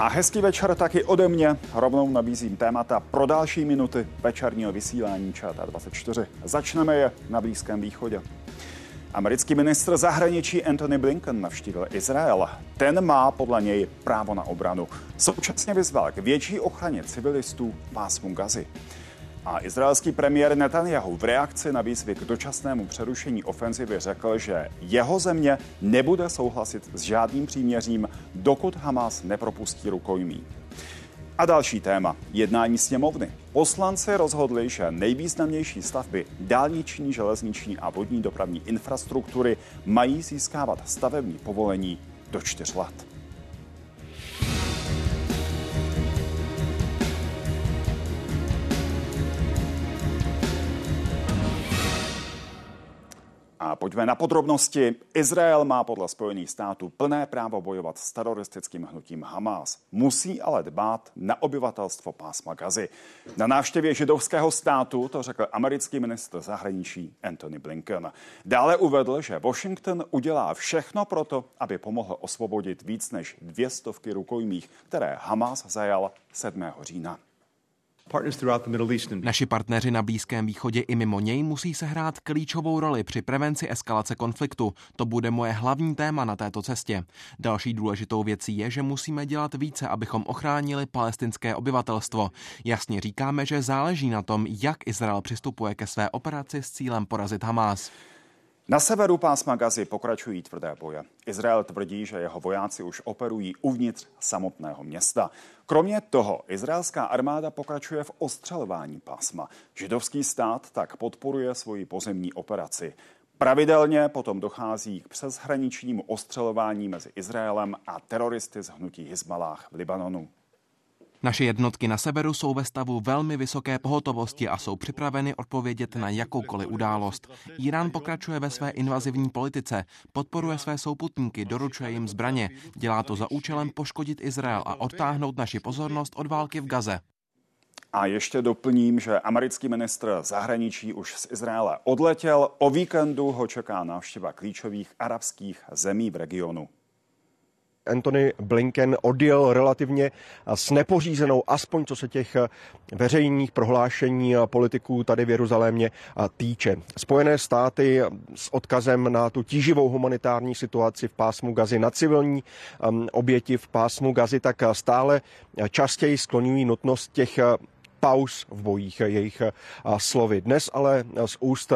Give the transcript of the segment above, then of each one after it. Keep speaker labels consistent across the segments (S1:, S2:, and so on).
S1: A hezký večer taky ode mě. Rovnou nabízím témata pro další minuty večerního vysílání ČT 24. Začneme je na Blízkém východě. Americký ministr zahraničí Anthony Blinken navštívil Izrael. Ten má podle něj právo na obranu. Současně vyzval k větší ochraně civilistů pásmu Gazy. A izraelský premiér Netanyahu v reakci na výzvy k dočasnému přerušení ofenzivy řekl, že jeho země nebude souhlasit s žádným příměřím, dokud Hamas nepropustí rukojmí. A další téma. Jednání sněmovny. Poslanci rozhodli, že nejvýznamnější stavby dálniční, železniční a vodní dopravní infrastruktury mají získávat stavební povolení do čtyř let. A pojďme na podrobnosti. Izrael má podle Spojených států plné právo bojovat s teroristickým hnutím Hamas. Musí ale dbát na obyvatelstvo pásma Gazy. Na návštěvě židovského státu to řekl americký ministr zahraničí Anthony Blinken. Dále uvedl, že Washington udělá všechno proto, aby pomohl osvobodit víc než dvě stovky rukojmích, které Hamas zajal 7. října.
S2: Naši partneři na Blízkém východě i mimo něj musí sehrát klíčovou roli při prevenci eskalace konfliktu. To bude moje hlavní téma na této cestě. Další důležitou věcí je, že musíme dělat více, abychom ochránili palestinské obyvatelstvo. Jasně říkáme, že záleží na tom, jak Izrael přistupuje ke své operaci s cílem porazit Hamás.
S1: Na severu pásma Gazy pokračují tvrdé boje. Izrael tvrdí, že jeho vojáci už operují uvnitř samotného města. Kromě toho, izraelská armáda pokračuje v ostřelování pásma. Židovský stát tak podporuje svoji pozemní operaci. Pravidelně potom dochází k přeshraničnímu ostřelování mezi Izraelem a teroristy z hnutí Hezmalách v Libanonu.
S2: Naše jednotky na severu jsou ve stavu velmi vysoké pohotovosti a jsou připraveny odpovědět na jakoukoliv událost. Irán pokračuje ve své invazivní politice, podporuje své souputníky, doručuje jim zbraně. Dělá to za účelem poškodit Izrael a odtáhnout naši pozornost od války v Gaze.
S1: A ještě doplním, že americký ministr zahraničí už z Izraele odletěl. O víkendu ho čeká návštěva klíčových arabských zemí v regionu.
S3: Anthony Blinken odjel relativně s nepořízenou, aspoň co se těch veřejných prohlášení politiků tady v Jeruzalémě týče. Spojené státy s odkazem na tu tíživou humanitární situaci v pásmu Gazy, na civilní um, oběti v pásmu Gazy, tak stále častěji skloňují nutnost těch pauz v bojích jejich slovy. Dnes ale z úst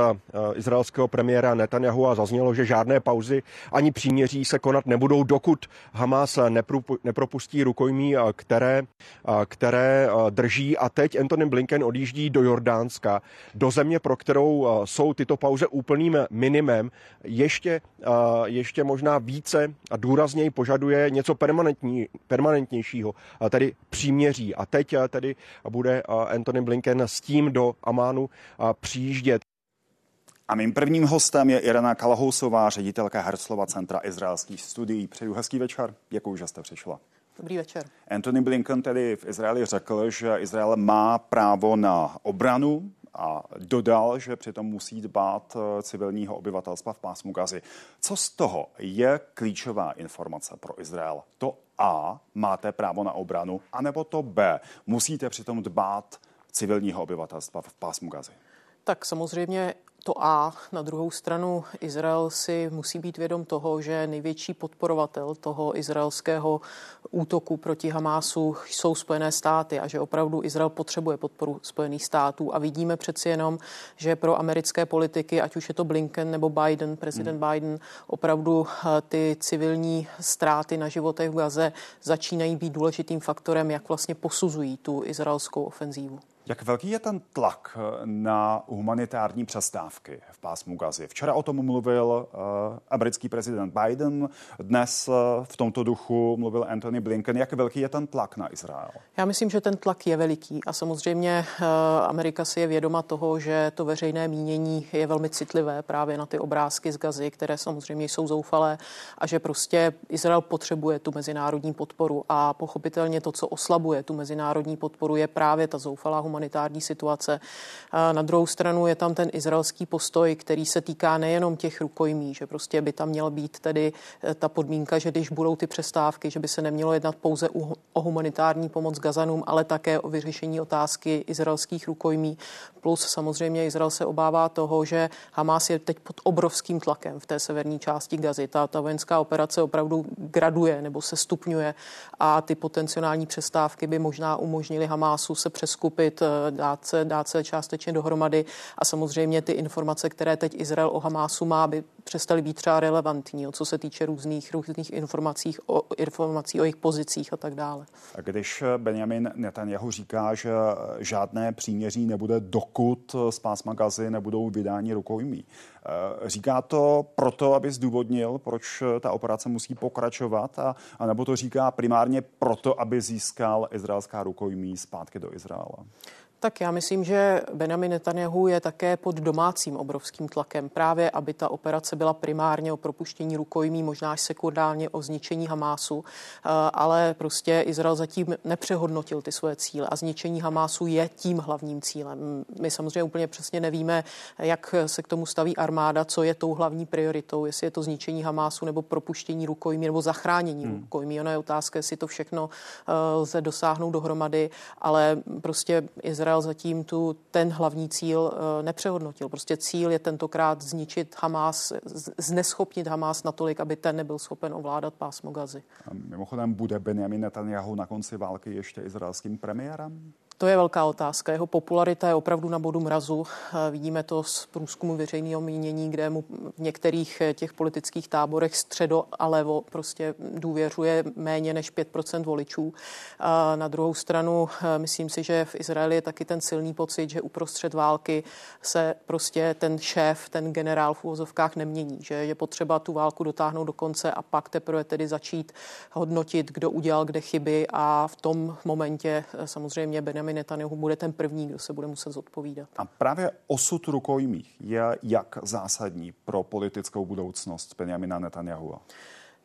S3: izraelského premiéra Netanyahu zaznělo, že žádné pauzy ani příměří se konat nebudou, dokud Hamas nepropustí rukojmí, které, které drží. A teď Anthony Blinken odjíždí do Jordánska, do země, pro kterou jsou tyto pauze úplným minimem. Ještě, ještě možná více a důrazněji požaduje něco permanentní, permanentnějšího, tedy příměří. A teď tedy bude Anthony Blinken s tím do Amánu přijíždět.
S1: A mým prvním hostem je Irena Kalhousová, ředitelka Herzlova centra izraelských studií. Přeju hezký večer, děkuji, že jste přišla.
S4: Dobrý večer.
S1: Anthony Blinken tedy v Izraeli řekl, že Izrael má právo na obranu a dodal, že přitom musí dbát eh, civilního obyvatelstva v pásmu Gazy. Co z toho je klíčová informace pro Izrael? To A, máte právo na obranu, anebo to B, musíte přitom dbát civilního obyvatelstva v pásmu Gazy?
S4: Tak samozřejmě to A. Na druhou stranu Izrael si musí být vědom toho, že největší podporovatel toho izraelského útoku proti Hamásu jsou Spojené státy a že opravdu Izrael potřebuje podporu Spojených států. A vidíme přeci jenom, že pro americké politiky, ať už je to Blinken nebo Biden, prezident hmm. Biden, opravdu eh, ty civilní ztráty na životech v Gaze začínají být důležitým faktorem, jak vlastně posuzují tu izraelskou ofenzívu.
S1: Jak velký je ten tlak eh, na humanitární přestávky v pásmu Gazy? Včera o tom mluvil uh, americký prezident Biden, dnes uh, v tomto duchu mluvil Anthony Blinken. Jak velký je ten tlak na Izrael?
S4: Já myslím, že ten tlak je veliký a samozřejmě uh, Amerika si je vědoma toho, že to veřejné mínění je velmi citlivé právě na ty obrázky z Gazy, které samozřejmě jsou zoufalé a že prostě Izrael potřebuje tu mezinárodní podporu a pochopitelně to, co oslabuje tu mezinárodní podporu, je právě ta zoufalá humanitární humanitární situace. Na druhou stranu je tam ten izraelský postoj, který se týká nejenom těch rukojmí, že prostě by tam měla být tedy eh, ta podmínka, že když budou ty přestávky, že by se nemělo jednat pouze o humanitární pomoc Gazanům, ale také o vyřešení otázky izraelských rukojmí. Plus samozřejmě Izrael se obává toho, že Hamas je teď pod obrovským tlakem v té severní části Gazy. Ta, ta vojenská operace opravdu graduje nebo se stupňuje a ty potenciální přestávky by možná umožnili Hamásu se přeskupit, dát se, dát se částečně dohromady a samozřejmě ty informace, které teď Izrael o Hamásu má, by přestaly být třeba relevantní, co se týče různých, různých informací o, informací o jejich pozicích a tak dále.
S1: A když Benjamin Netanyahu říká, že žádné příměří nebude, dokud z pásma Gazy nebudou vydání rukojmí, eh, říká to proto, aby zdůvodnil, proč ta operace musí pokračovat, a, a nebo to říká primárně proto, aby získal izraelská rukojmí zpátky do Izraele?
S4: Tak já myslím, že Benjamin Netanyahu je také pod domácím obrovským tlakem, právě aby ta operace byla primárně o propuštění rukojmí, možná až sekundárně o zničení Hamásu, eh, ale prostě Izrael zatím nepřehodnotil ty svoje cíle a zničení Hamásu je tím hlavním cílem. My samozřejmě úplně přesně nevíme, jak se k tomu staví armáda, co je tou hlavní prioritou, jestli je to zničení Hamásu nebo propuštění rukojmí nebo zachránění hmm. rukojmí. Ono je otázka, jestli to všechno eh, lze dosáhnout dohromady, ale prostě Izrael Izrael zatím tu ten hlavní cíl eh, nepřehodnotil. Prostě cíl je tentokrát zničit Hamas, zneschopnit Hamas natolik, aby ten nebyl schopen ovládat pásmo Gazy.
S1: A mimochodem bude Benjamin Netanyahu na konci války ještě izraelským premiérem?
S4: To je velká otázka. Jeho popularita je opravdu na bodu mrazu. Vidíme to z průzkumu veřejného mínění, kde mu v některých eh, těch politických táborech středo a levo prostě důvěřuje méně než 5% voličů. A na druhou stranu eh, myslím si, že v Izraeli je taky ten silný pocit, že uprostřed války se prostě ten šéf, ten generál v úvozovkách nemění, že je potřeba tu válku dotáhnout do konce a pak teprve tedy začít hodnotit, kdo udělal kde chyby a v tom momentě eh, samozřejmě Benjamin Benjamin Netanyahu bude ten první, kdo se bude muset zodpovídat.
S1: A právě osud rukojmích je jak zásadní pro politickou budoucnost Benjamina Netanyahu?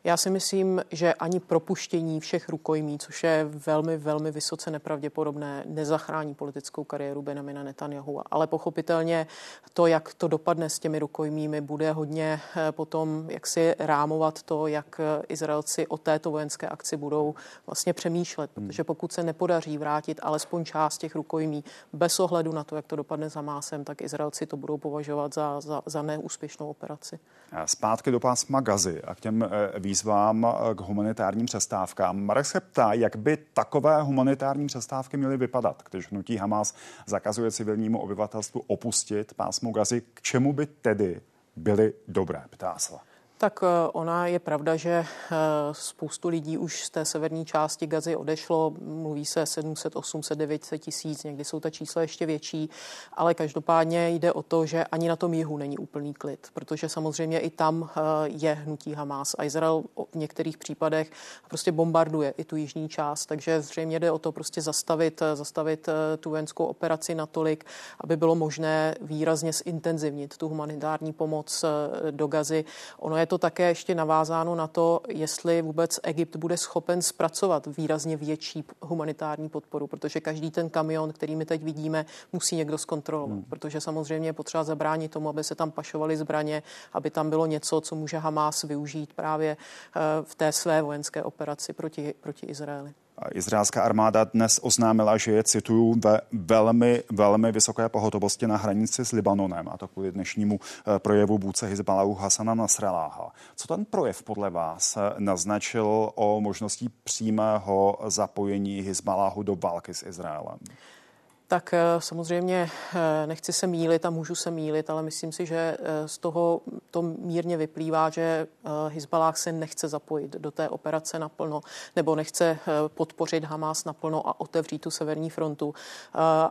S4: Já si myslím, že ani propuštění všech rukojmí, což je velmi, velmi vysoce nepravděpodobné, nezachrání politickou kariéru Benamina Netanyahu. Ale pochopitelně to, jak to dopadne s těmi rukojmími, bude hodně eh, potom, jak si rámovat to, jak eh, Izraelci o této vojenské akci budou vlastně přemýšlet. Hmm. Protože pokud se nepodaří vrátit alespoň část těch rukojmí bez ohledu na to, jak to dopadne za másem, tak Izraelci to budou považovat za, za, za neúspěšnou operaci.
S1: Zpátky do pásma Gazy a k těm eh, výzvám eh, k humanitárním přestávkám. Marek se ptá, jak by takové humanitární přestávky měly vypadat, když hnutí Hamas zakazuje civilnímu obyvatelstvu opustit pásmo Gazy. K čemu by tedy byly dobré, ptá se.
S4: Tak eh, ona je pravda, že eh, spoustu lidí už z té severní části Gazy odešlo. Mluví se 700, 800, 900 tisíc, někdy jsou ta čísla ještě větší, ale každopádně jde o to, že ani na tom jihu není úplný klid, protože samozřejmě i tam eh, je hnutí Hamas a Izrael v některých případech prostě bombarduje i tu jižní část, takže zřejmě jde o to prostě zastavit, zastavit tu vojenskou operaci natolik, aby bylo možné výrazně zintenzivnit tu humanitární pomoc do Gazy. Ono je to také ještě navázáno na to, jestli vůbec Egypt bude schopen zpracovat výrazně větší humanitární podporu, protože každý ten kamion, který my teď vidíme, musí někdo zkontrolovat, hmm. protože samozřejmě je potřeba zabránit tomu, aby se tam pašovaly zbraně, aby tam bylo něco, co může Hamas využít právě eh, v té své vojenské operaci proti, proti Izraeli.
S1: Izraelská armáda dnes oznámila, že je, cituju, ve velmi, velmi vysoké pohotovosti na hranici s Libanonem, a to kvůli dnešnímu eh, projevu vůdce Hezbalahu Hasana Nasraláha. Co ten projev podle vás eh, naznačil o možnosti přímého zapojení Hezbalahu do války s Izraelem?
S4: Tak eh, samozřejmě eh, nechci se mílit a můžu se mílit, ale myslím si, že eh, z toho to mírně vyplývá, že Hezbalah se nechce zapojit do té operace naplno nebo nechce podpořit Hamas naplno a otevřít tu severní frontu.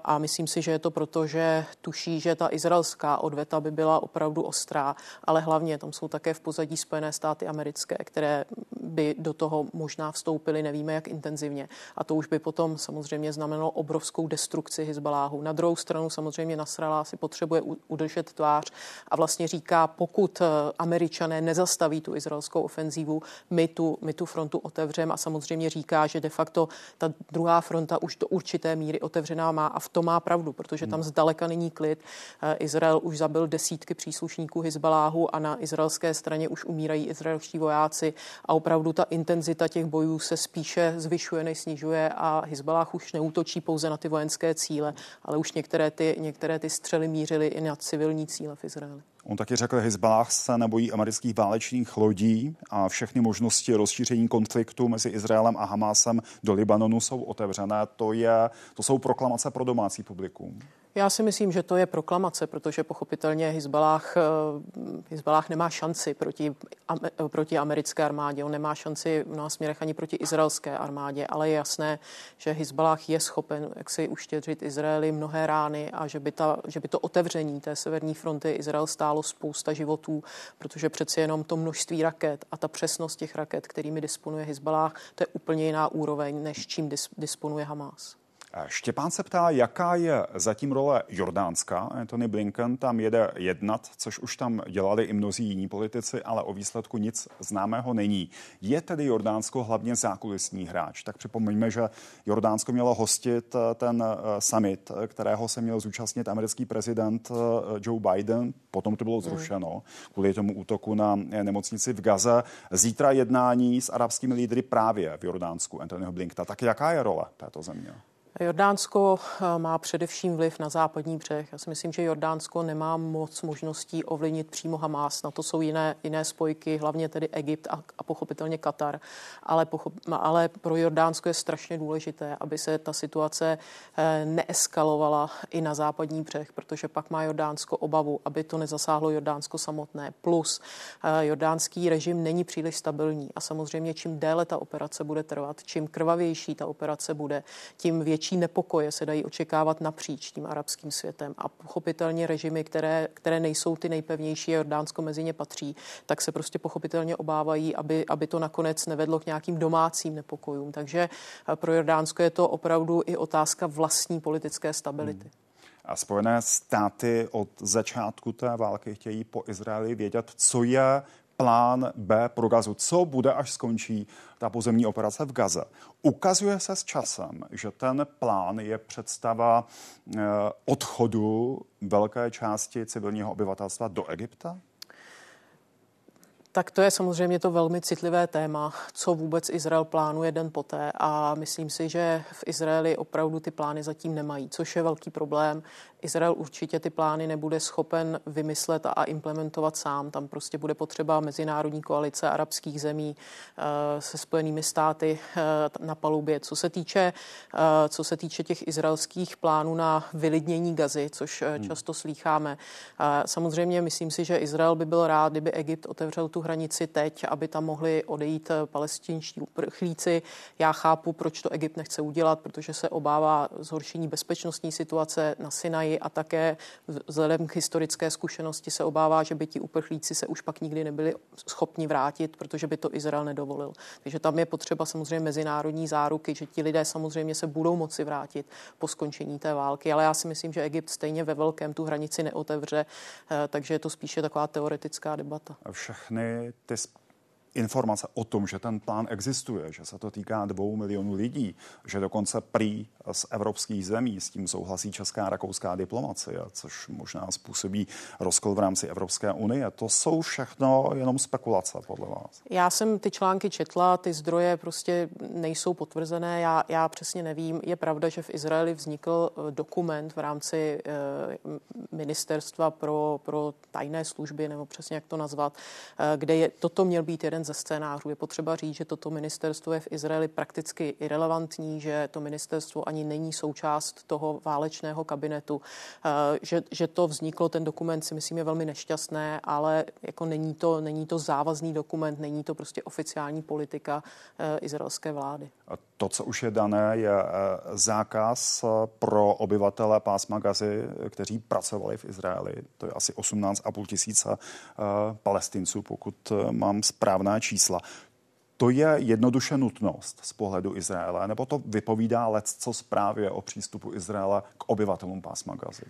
S4: A myslím si, že je to proto, že tuší, že ta izraelská odveta by byla opravdu ostrá, ale hlavně tam jsou také v pozadí Spojené státy americké, které by do toho možná vstoupili, nevíme jak intenzivně. A to už by potom samozřejmě znamenalo obrovskou destrukci Hezbaláhu. Na druhou stranu samozřejmě Nasrallah si potřebuje udržet tvář a vlastně říká, pokud američané nezastaví tu izraelskou ofenzívu, my tu, my tu frontu otevřeme a samozřejmě říká, že de facto ta druhá fronta už do určité míry otevřená má a v tom má pravdu, protože tam zdaleka není klid. Eh, Izrael už zabil desítky příslušníků Hezbaláhu a na izraelské straně už umírají izraelští vojáci a opravdu ta intenzita těch bojů se spíše zvyšuje, než snižuje a Hezbalah už neútočí pouze na ty vojenské cíle, ale už některé ty, některé ty střely mířily i na civilní cíle v Izraeli.
S1: On taky řekl, že Hezbalah se nebojí amerických válečných lodí a všechny možnosti rozšíření konfliktu mezi Izraelem a Hamásem do Libanonu jsou otevřené. To, je, to jsou proklamace pro domácí publikum.
S4: Já si myslím, že to je proklamace, protože pochopitelně Hezbalah, eh, Hezbalah nemá šanci proti, proti americké armádě, on nemá šanci v mnoha směrech ani proti izraelské armádě, ale je jasné, že Hezbalah je schopen jak si uštědřit Izraeli mnohé rány a že by, ta, že by to otevření té severní fronty Izrael stálo spousta životů, protože přeci jenom to množství raket a ta přesnost těch raket, kterými disponuje Hezbalah, to je úplně jiná úroveň, než čím disponuje Hamas.
S1: Štěpán se ptá, jaká je zatím role Jordánska. Anthony Blinken tam jede jednat, což už tam dělali i mnozí jiní politici, ale o výsledku nic známého není. Je tedy Jordánsko hlavně zákulisní hráč. Tak připomeňme, že Jordánsko mělo hostit eh, ten eh, summit, kterého se měl zúčastnit americký prezident eh, Joe Biden. Potom to bylo hmm. zrušeno kvůli tomu útoku na nemocnici v Gaze. Zítra jednání s arabskými lídry právě v Jordánsku Anthonyho Blinkta. Tak jaká je role této země?
S4: Jordánsko eh, má především vliv na západní břeh. Já si myslím, že Jordánsko nemá moc možností ovlivnit přímo Hamás. Na to jsou jiné, jiné spojky, hlavně tedy Egypt a, a pochopitelně Katar. Ale, pochop, ale pro Jordánsko je strašně důležité, aby se ta situace eh, neeskalovala i na západní břeh, protože pak má Jordánsko obavu, aby to nezasáhlo Jordánsko samotné. Plus eh, jordánský režim není příliš stabilní a samozřejmě čím déle ta operace bude trvat, čím krvavější ta operace bude, tím větší větší nepokoje se dají očekávat napříč tím arabským světem. A pochopitelně režimy, které, které nejsou ty nejpevnější, Jordánsko mezi ně patří, tak se prostě pochopitelně obávají, aby, aby to nakonec nevedlo k nějakým domácím nepokojům. Takže eh, pro Jordánsko je to opravdu i otázka vlastní politické stability. Hmm.
S1: A Spojené státy od začátku té války chtějí po Izraeli vědět, co je plán B pro Gazu. Co bude, až skončí ta pozemní operace v Gaze? Ukazuje se s časem, že ten plán je představa eh, odchodu velké části civilního obyvatelstva do Egypta?
S4: Tak to je samozřejmě to velmi citlivé téma, co vůbec Izrael plánuje den poté a myslím si, že v Izraeli opravdu ty plány zatím nemají, což je velký problém. Izrael určitě ty plány nebude schopen vymyslet a implementovat sám. Tam prostě bude potřeba mezinárodní koalice arabských zemí eh, se spojenými státy eh, na palubě. Co se týče, eh, co se týče těch izraelských plánů na vylidnění gazy, což hmm. často slýcháme, samozřejmě myslím si, že Izrael by byl rád, kdyby Egypt otevřel tu hranici teď, aby tam mohli odejít palestinští uprchlíci. Já chápu, proč to Egypt nechce udělat, protože se obává zhoršení bezpečnostní situace na Sinaji Sinaji a také vzhledem k historické zkušenosti se obává, že by ti uprchlíci se už pak nikdy nebyli schopni vrátit, protože by to Izrael nedovolil. Takže tam je potřeba samozřejmě mezinárodní záruky, že ti lidé samozřejmě se budou moci vrátit po skončení té války. Ale já si myslím, že Egypt stejně ve velkém tu hranici neotevře, eh, takže je to spíše taková teoretická debata.
S1: Všechny ty informace o tom, že ten plán existuje, že se to týká dvou milionů lidí, že dokonce prý z evropských zemí s tím souhlasí česká a rakouská diplomacie, což možná způsobí rozkol v rámci Evropské unie. To jsou všechno jenom spekulace podle vás.
S4: Já jsem ty články četla, ty zdroje prostě nejsou potvrzené, já, já přesně nevím. Je pravda, že v Izraeli vznikl eh, dokument v rámci eh, ministerstva pro, pro tajné služby, nebo přesně jak to nazvat, eh, kde je, toto měl být jeden ze scénářů. Je potřeba říct, že toto ministerstvo je v Izraeli prakticky irrelevantní, že to ministerstvo ani není součást toho válečného kabinetu. Eh, že, že to vzniklo, ten dokument si myslím je velmi nešťastné, ale jako není to, není to závazný dokument, není to prostě oficiální politika eh, izraelské vlády.
S1: To, co už je dané, je eh, zákaz pro obyvatele pásma Gazy, kteří pracovali v Izraeli. To je asi 18,5 tisíce palestinců, pokud mám správná čísla. to je jednoduše nutnost z pohledu Izraele, nebo to vypovídá let, co zprávě o přístupu Izraela k obyvatelům pásma Gazy?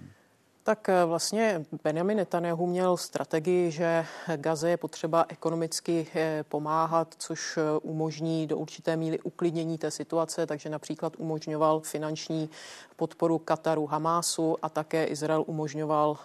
S4: Tak eh, vlastně Benjamin Netanyahu měl strategii, že Gaze je potřeba ekonomicky eh, pomáhat, což eh, umožní do určité míry uklidnění té situace, takže například umožňoval finanční podporu Kataru, Hamásu a také Izrael umožňoval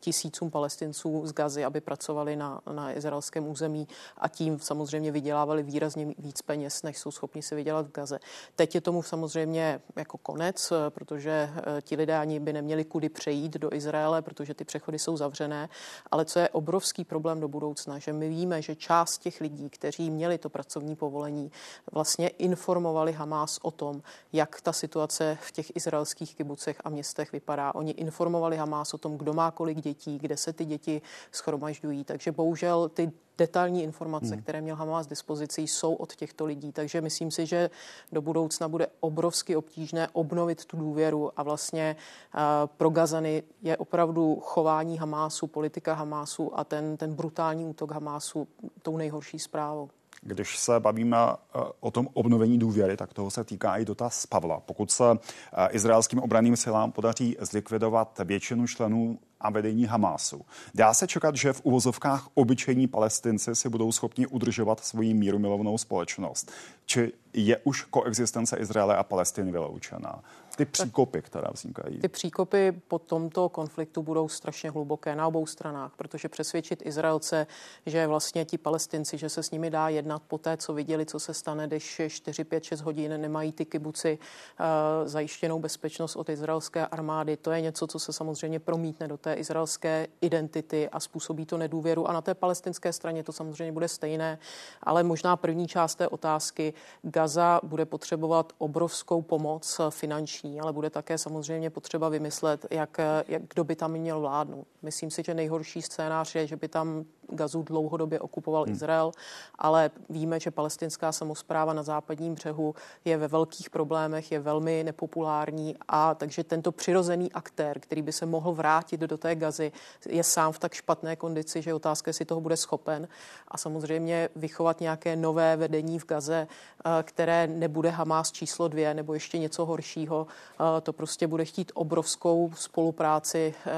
S4: tisícům palestinců z Gazy, aby pracovali na, na izraelském území a tím samozřejmě vydělávali výrazně víc peněz, než jsou schopni si vydělat v Gaze. Teď je tomu samozřejmě jako konec, protože ti lidé ani by neměli kudy přejít do Izraele, protože ty přechody jsou zavřené. Ale co je obrovský problém do budoucna, že my víme, že část těch lidí, kteří měli to pracovní povolení, vlastně informovali Hamás o tom, jak ta situace v těch izraelských kibucech a městech vypadá. Oni informovali Hamás o tom, kdo má kolik dětí, kde se ty děti schromažďují. Takže bohužel ty detailní informace, hmm. které měl Hamas dispozici, jsou od těchto lidí. Takže myslím si, že do budoucna bude obrovsky obtížné obnovit tu důvěru a vlastně uh, pro Gazany je opravdu chování Hamásu, politika Hamásu a ten, ten brutální útok Hamásu tou nejhorší zprávou.
S1: Když se bavíme eh, o tom obnovení důvěry, tak toho se týká i dotaz Pavla. Pokud se eh, izraelským obraným silám podaří zlikvidovat většinu členů a vedení Hamásu. Dá se čekat, že v uvozovkách obyčejní palestinci si budou schopni udržovat svoji míru milovnou společnost? Či je už koexistence Izraele a Palestiny vyloučená? Ty příkopy, které vznikají.
S4: Ty příkopy po tomto konfliktu budou strašně hluboké na obou stranách, protože přesvědčit Izraelce, že vlastně ti palestinci, že se s nimi dá jednat po té, co viděli, co se stane, když 4, 5, 6 hodin nemají ty kibuci uh, zajištěnou bezpečnost od izraelské armády, to je něco, co se samozřejmě promítne do té izraelské identity a způsobí to nedůvěru. A na té palestinské straně to samozřejmě bude stejné, ale možná první část té otázky. Gaza bude potřebovat obrovskou pomoc finanční, ale bude také samozřejmě potřeba vymyslet, jak, jak kdo by tam měl vládnout. Myslím si, že nejhorší scénář je, že by tam Gazu dlouhodobě okupoval hmm. Izrael, ale víme, že palestinská samozpráva na západním břehu je ve velkých problémech, je velmi nepopulární a takže tento přirozený aktér, který by se mohl vrátit do té Gazy, je sám v tak špatné kondici, že otázka, jestli toho bude schopen a samozřejmě vychovat nějaké nové vedení v Gaze, eh, které nebude Hamas číslo dvě nebo ještě něco horšího, eh, to prostě bude chtít obrovskou spolupráci eh,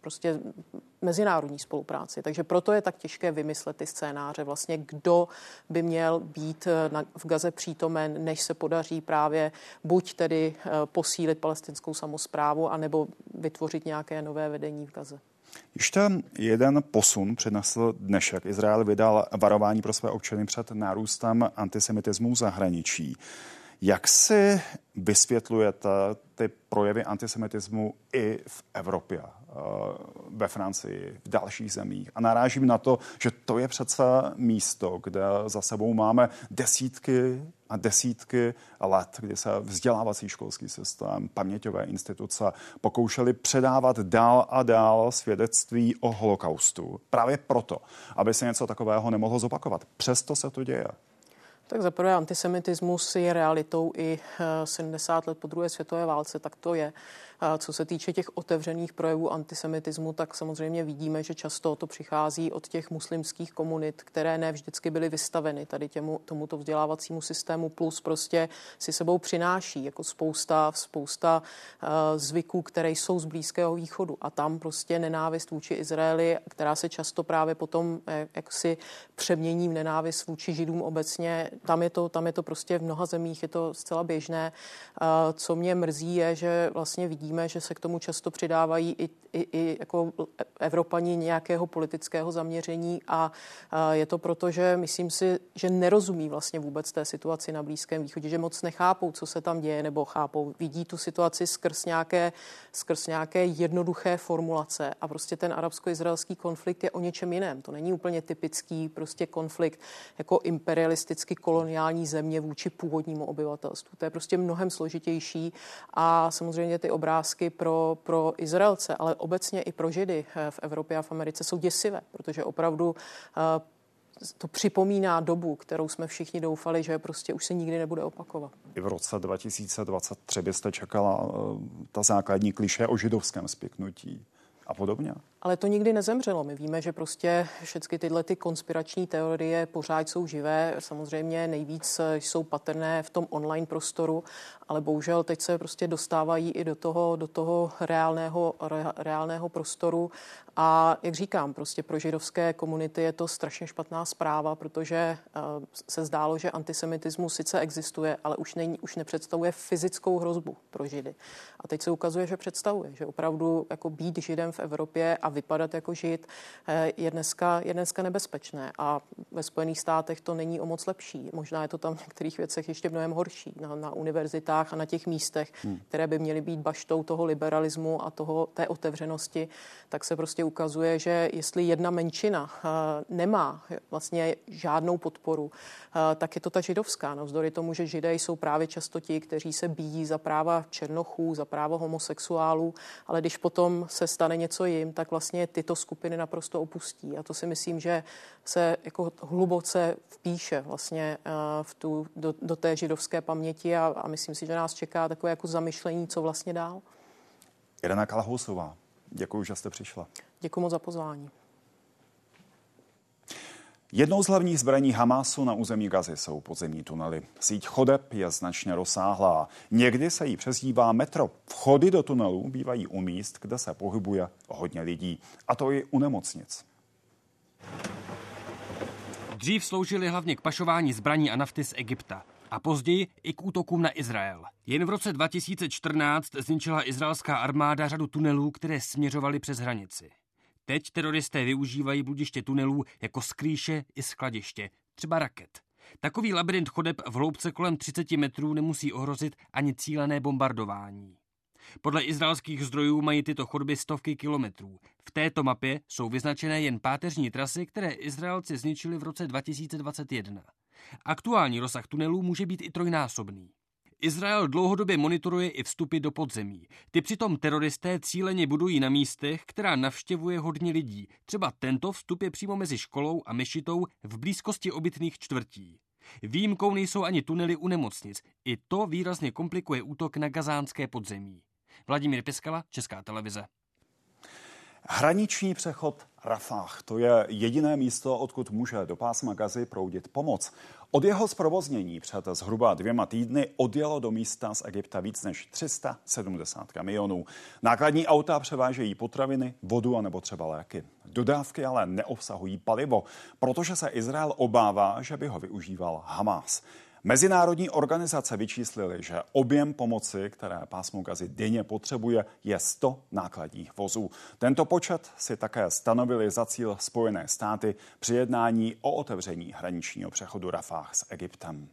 S4: prostě mezinárodní spolupráci. Takže proto je tak těžké vymyslet ty scénáře. Vlastně kdo by měl být eh, na, v Gaze přítomen, než se podaří právě buď tedy eh, posílit palestinskou samozprávu, anebo vytvořit nějaké nové vedení v Gaze.
S1: Ještě jeden posun přinesl dnešek. Izrael vydal varování pro své občany před nárůstem antisemitismu v zahraničí. Jak si vysvětlujete ty projevy antisemitismu i v Evropě? Ve Francii, v dalších zemích. A narážím na to, že to je přece místo, kde za sebou máme desítky a desítky let, kdy se vzdělávací školský systém, paměťové instituce pokoušeli předávat dál a dál svědectví o holokaustu. Právě proto, aby se něco takového nemohlo zopakovat. Přesto se to děje.
S4: Tak zaprvé antisemitismus je realitou i 70 eh, let po druhé světové válce, tak to je. Co se týče těch otevřených projevů antisemitismu, tak samozřejmě vidíme, že často to přichází od těch muslimských komunit, které ne vždycky byly vystaveny tady těmu, tomuto vzdělávacímu systému, plus prostě si sebou přináší jako spousta, spousta uh, zvyků, které jsou z Blízkého východu. A tam prostě nenávist vůči Izraeli, která se často právě potom eh, jaksi přemění v nenávist vůči Židům obecně, tam je to, tam je to prostě v mnoha zemích, je to zcela běžné. Uh, co mě mrzí, je, že vlastně vidí vidíme, že se k tomu často přidávají i, i, i jako Evropani nějakého politického zaměření a, a je to proto, že myslím si, že nerozumí vlastně vůbec té situaci na Blízkém východě, že moc nechápou, co se tam děje, nebo chápou, vidí tu situaci skrz nějaké, skrz nějaké jednoduché formulace a prostě ten arabsko-izraelský konflikt je o něčem jiném. To není úplně typický prostě konflikt jako imperialisticky koloniální země vůči původnímu obyvatelstvu. To je prostě mnohem složitější a samozřejmě ty obrázky obrázky pro, pro Izraelce, ale obecně i pro Židy eh, v Evropě a v Americe jsou děsivé, protože opravdu eh, to připomíná dobu, kterou jsme všichni doufali, že prostě už se nikdy nebude opakovat.
S1: I v roce 2023 byste čekala eh, ta základní kliše o židovském spiknutí a podobně?
S4: Ale to nikdy nezemřelo. My víme, že prostě všechny tyhle ty konspirační teorie pořád jsou živé. Samozřejmě nejvíc jsou patrné v tom online prostoru, ale bohužel teď se prostě dostávají i do toho, do toho reálného, re, reálného prostoru. A jak říkám, prostě pro židovské komunity je to strašně špatná zpráva, protože uh, se zdálo, že antisemitismus sice existuje, ale už, není, už nepředstavuje fyzickou hrozbu pro židy. A teď se ukazuje, že představuje, že opravdu jako být židem v Evropě a vypadat jako žid eh, je dneska, je dneska nebezpečné. A ve Spojených státech to není o moc lepší. Možná je to tam v některých věcech ještě mnohem horší. Na, na univerzitách a na těch místech, hmm. které by měly být baštou toho liberalismu a toho, té otevřenosti, tak se prostě ukazuje, že jestli jedna menšina eh, nemá vlastně žádnou podporu, eh, tak je to ta židovská. Navzdory tomu, že židé jsou právě často ti, kteří se bíjí za práva černochů, za právo homosexuálů, ale když potom se stane něco jim, tak vlastně tyto skupiny naprosto opustí. A to si myslím, že se jako hluboce vpíše vlastně eh, v tu, do, do té židovské paměti a, a myslím si, že nás čeká takové jako zamyšlení, co vlastně dál.
S1: Irena Kalhousová, děkuji, že jste přišla.
S4: Děkuji moc za pozvání.
S1: Jednou z hlavních zbraní Hamásu na území Gazy jsou podzemní tunely. Síť chodeb je značně rozsáhlá. Někdy se jí přezdívá metro. Vchody do tunelů bývají u míst, kde se pohybuje hodně lidí. A to i u nemocnic.
S5: Dřív sloužili hlavně k pašování zbraní a nafty z Egypta a později i k útokům na Izrael. Jen v roce 2014 zničila izraelská armáda řadu tunelů, které směřovaly přes hranici. Teď teroristé využívají bludiště tunelů jako skrýše i skladiště, třeba raket. Takový labirint chodeb v hloubce kolem 30 metrů nemusí ohrozit ani cílené bombardování. Podle izraelských zdrojů mají tyto chodby stovky kilometrů. V této mapě jsou vyznačené jen páteřní trasy, které Izraelci zničili v roce 2021. Aktuální rozsah tunelů může být i trojnásobný. Izrael dlouhodobě monitoruje i vstupy do podzemí. Ty přitom teroristé cíleně budují na místech, která navštěvuje hodně lidí. Třeba tento vstup je přímo mezi školou a mešitou v blízkosti obytných čtvrtí. Výjimkou nejsou ani tunely u nemocnic. I to výrazně komplikuje útok na gazánské podzemí. Vladimír Piskala, Česká televize.
S1: Hraniční přechod Rafah. To je jediné místo, odkud může do pásma Gazy proudit pomoc. Od jeho zprovoznění před zhruba dvěma týdny odjelo do místa z Egypta víc než 370 kamionů. Nákladní auta převážejí potraviny, vodu a nebo třeba léky. Dodávky ale neobsahují palivo, protože se Izrael obává, že by ho využíval Hamas. Mezinárodní organizace vyčíslily, že objem pomoci, které pásmo Gazy denně potřebuje, je 100 nákladních vozů. Tento počet si také stanovili za cíl Spojené státy při jednání o otevření hraničního přechodu Rafah s Egyptem.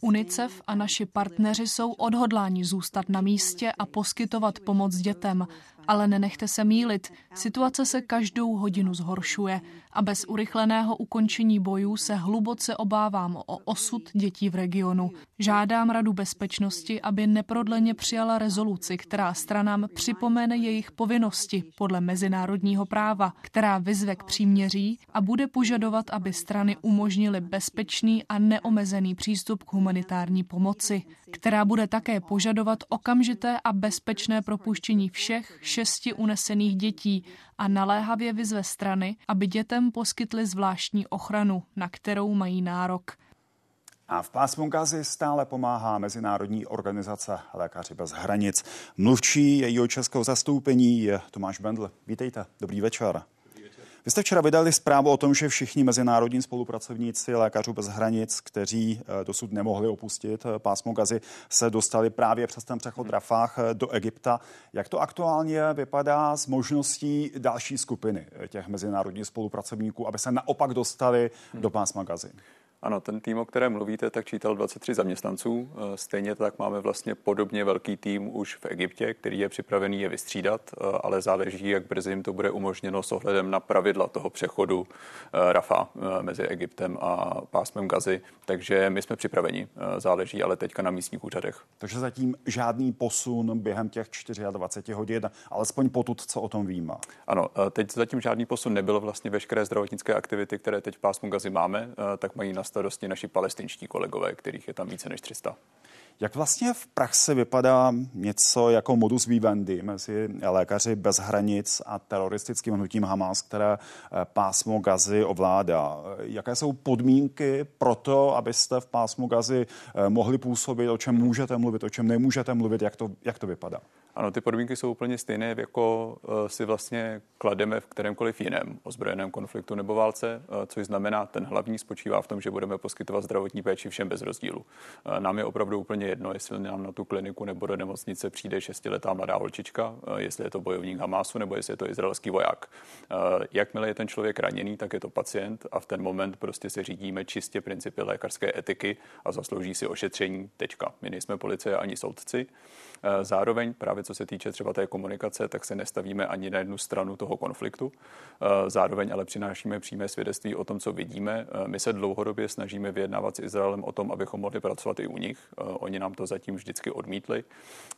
S6: UNICEF a naši partneři jsou odhodláni zůstat na místě a poskytovat pomoc dětem, ale nenechte se mílit, situace se každou hodinu zhoršuje a bez urychleného ukončení bojů se hluboce obávám o osud dětí v regionu. Žádám Radu bezpečnosti, aby neprodleně přijala rezoluci, která stranám připomene jejich povinnosti podle mezinárodního práva, která vyzve k příměří a bude požadovat, aby strany umožnily bezpečný a neomezený přístup k humanitární pomoci, která bude také požadovat okamžité a bezpečné propuštění všech šesti unesených dětí a naléhavě vyzve strany, aby dětem poskytly zvláštní ochranu, na kterou mají nárok.
S1: A v pásmu Gazy stále pomáhá Mezinárodní organizace Lékaři bez hranic. Mluvčí jejího českého zastoupení je Tomáš Bendl. Vítejte, dobrý večer. Vy jste včera vydali zprávu o tom, že všichni mezinárodní spolupracovníci Lékařů bez hranic, kteří eh, dosud nemohli opustit eh, pásmo Gazy, se dostali právě přes ten přechod hmm. Rafah eh, do Egypta. Jak to aktuálně vypadá s možností další skupiny těch mezinárodních spolupracovníků, aby se naopak dostali hmm. do pásma Gazy?
S7: Ano, ten tým, o kterém mluvíte, tak čítal 23 zaměstnanců. Eh, stejně tak máme vlastně podobně velký tým už v Egyptě, který je připravený je vystřídat, eh, ale záleží, jak brzy jim to bude umožněno s ohledem na pravidla toho přechodu eh, Rafa mezi Egyptem a pásmem Gazy. Takže my jsme připraveni, záleží ale teďka na místních úřadech.
S1: Takže zatím žádný posun během těch 24 hodin, alespoň potud, co o tom víme.
S7: Ano, teď zatím žádný posun nebyl. Vlastně veškeré zdravotnické aktivity, které teď v pásmu Gazy máme, tak mají na starosti naši palestinští kolegové, kterých je tam více než 300.
S1: Jak vlastně v praxi vypadá něco jako modus vivendi mezi lékaři bez hranic a teroristickým hnutím Hamas, které eh, pásmo Gazy ovládá? Jaké jsou podmínky pro to, abyste v pásmu Gazy eh, mohli působit, o čem můžete mluvit, o čem nemůžete mluvit, jak to, jak to vypadá?
S7: Ano, ty podmínky jsou úplně stejné, jako eh, si vlastně klademe v kterémkoliv jiném ozbrojeném konfliktu nebo válce, eh, což znamená, ten hlavní spočívá v tom, že budeme poskytovat zdravotní péči všem bez rozdílu. Eh, nám je opravdu úplně jedno, jestli nám na tu kliniku nebo do nemocnice přijde šestiletá mladá holčička, jestli je to bojovník Hamásu nebo jestli je to izraelský voják. Jakmile je ten člověk raněný, tak je to pacient a v ten moment prostě se řídíme čistě principy lékařské etiky a zaslouží si ošetření. Tečka. My nejsme policie ani soudci. Eh, zároveň právě co se týče třeba té komunikace, tak se nestavíme ani na jednu stranu toho konfliktu. Eh, zároveň ale přinášíme přímé svědectví o tom, co vidíme. Eh, my se dlouhodobě snažíme vyjednávat s Izraelem o tom, abychom mohli pracovat i u nich. Oni nám to zatím vždycky odmítli,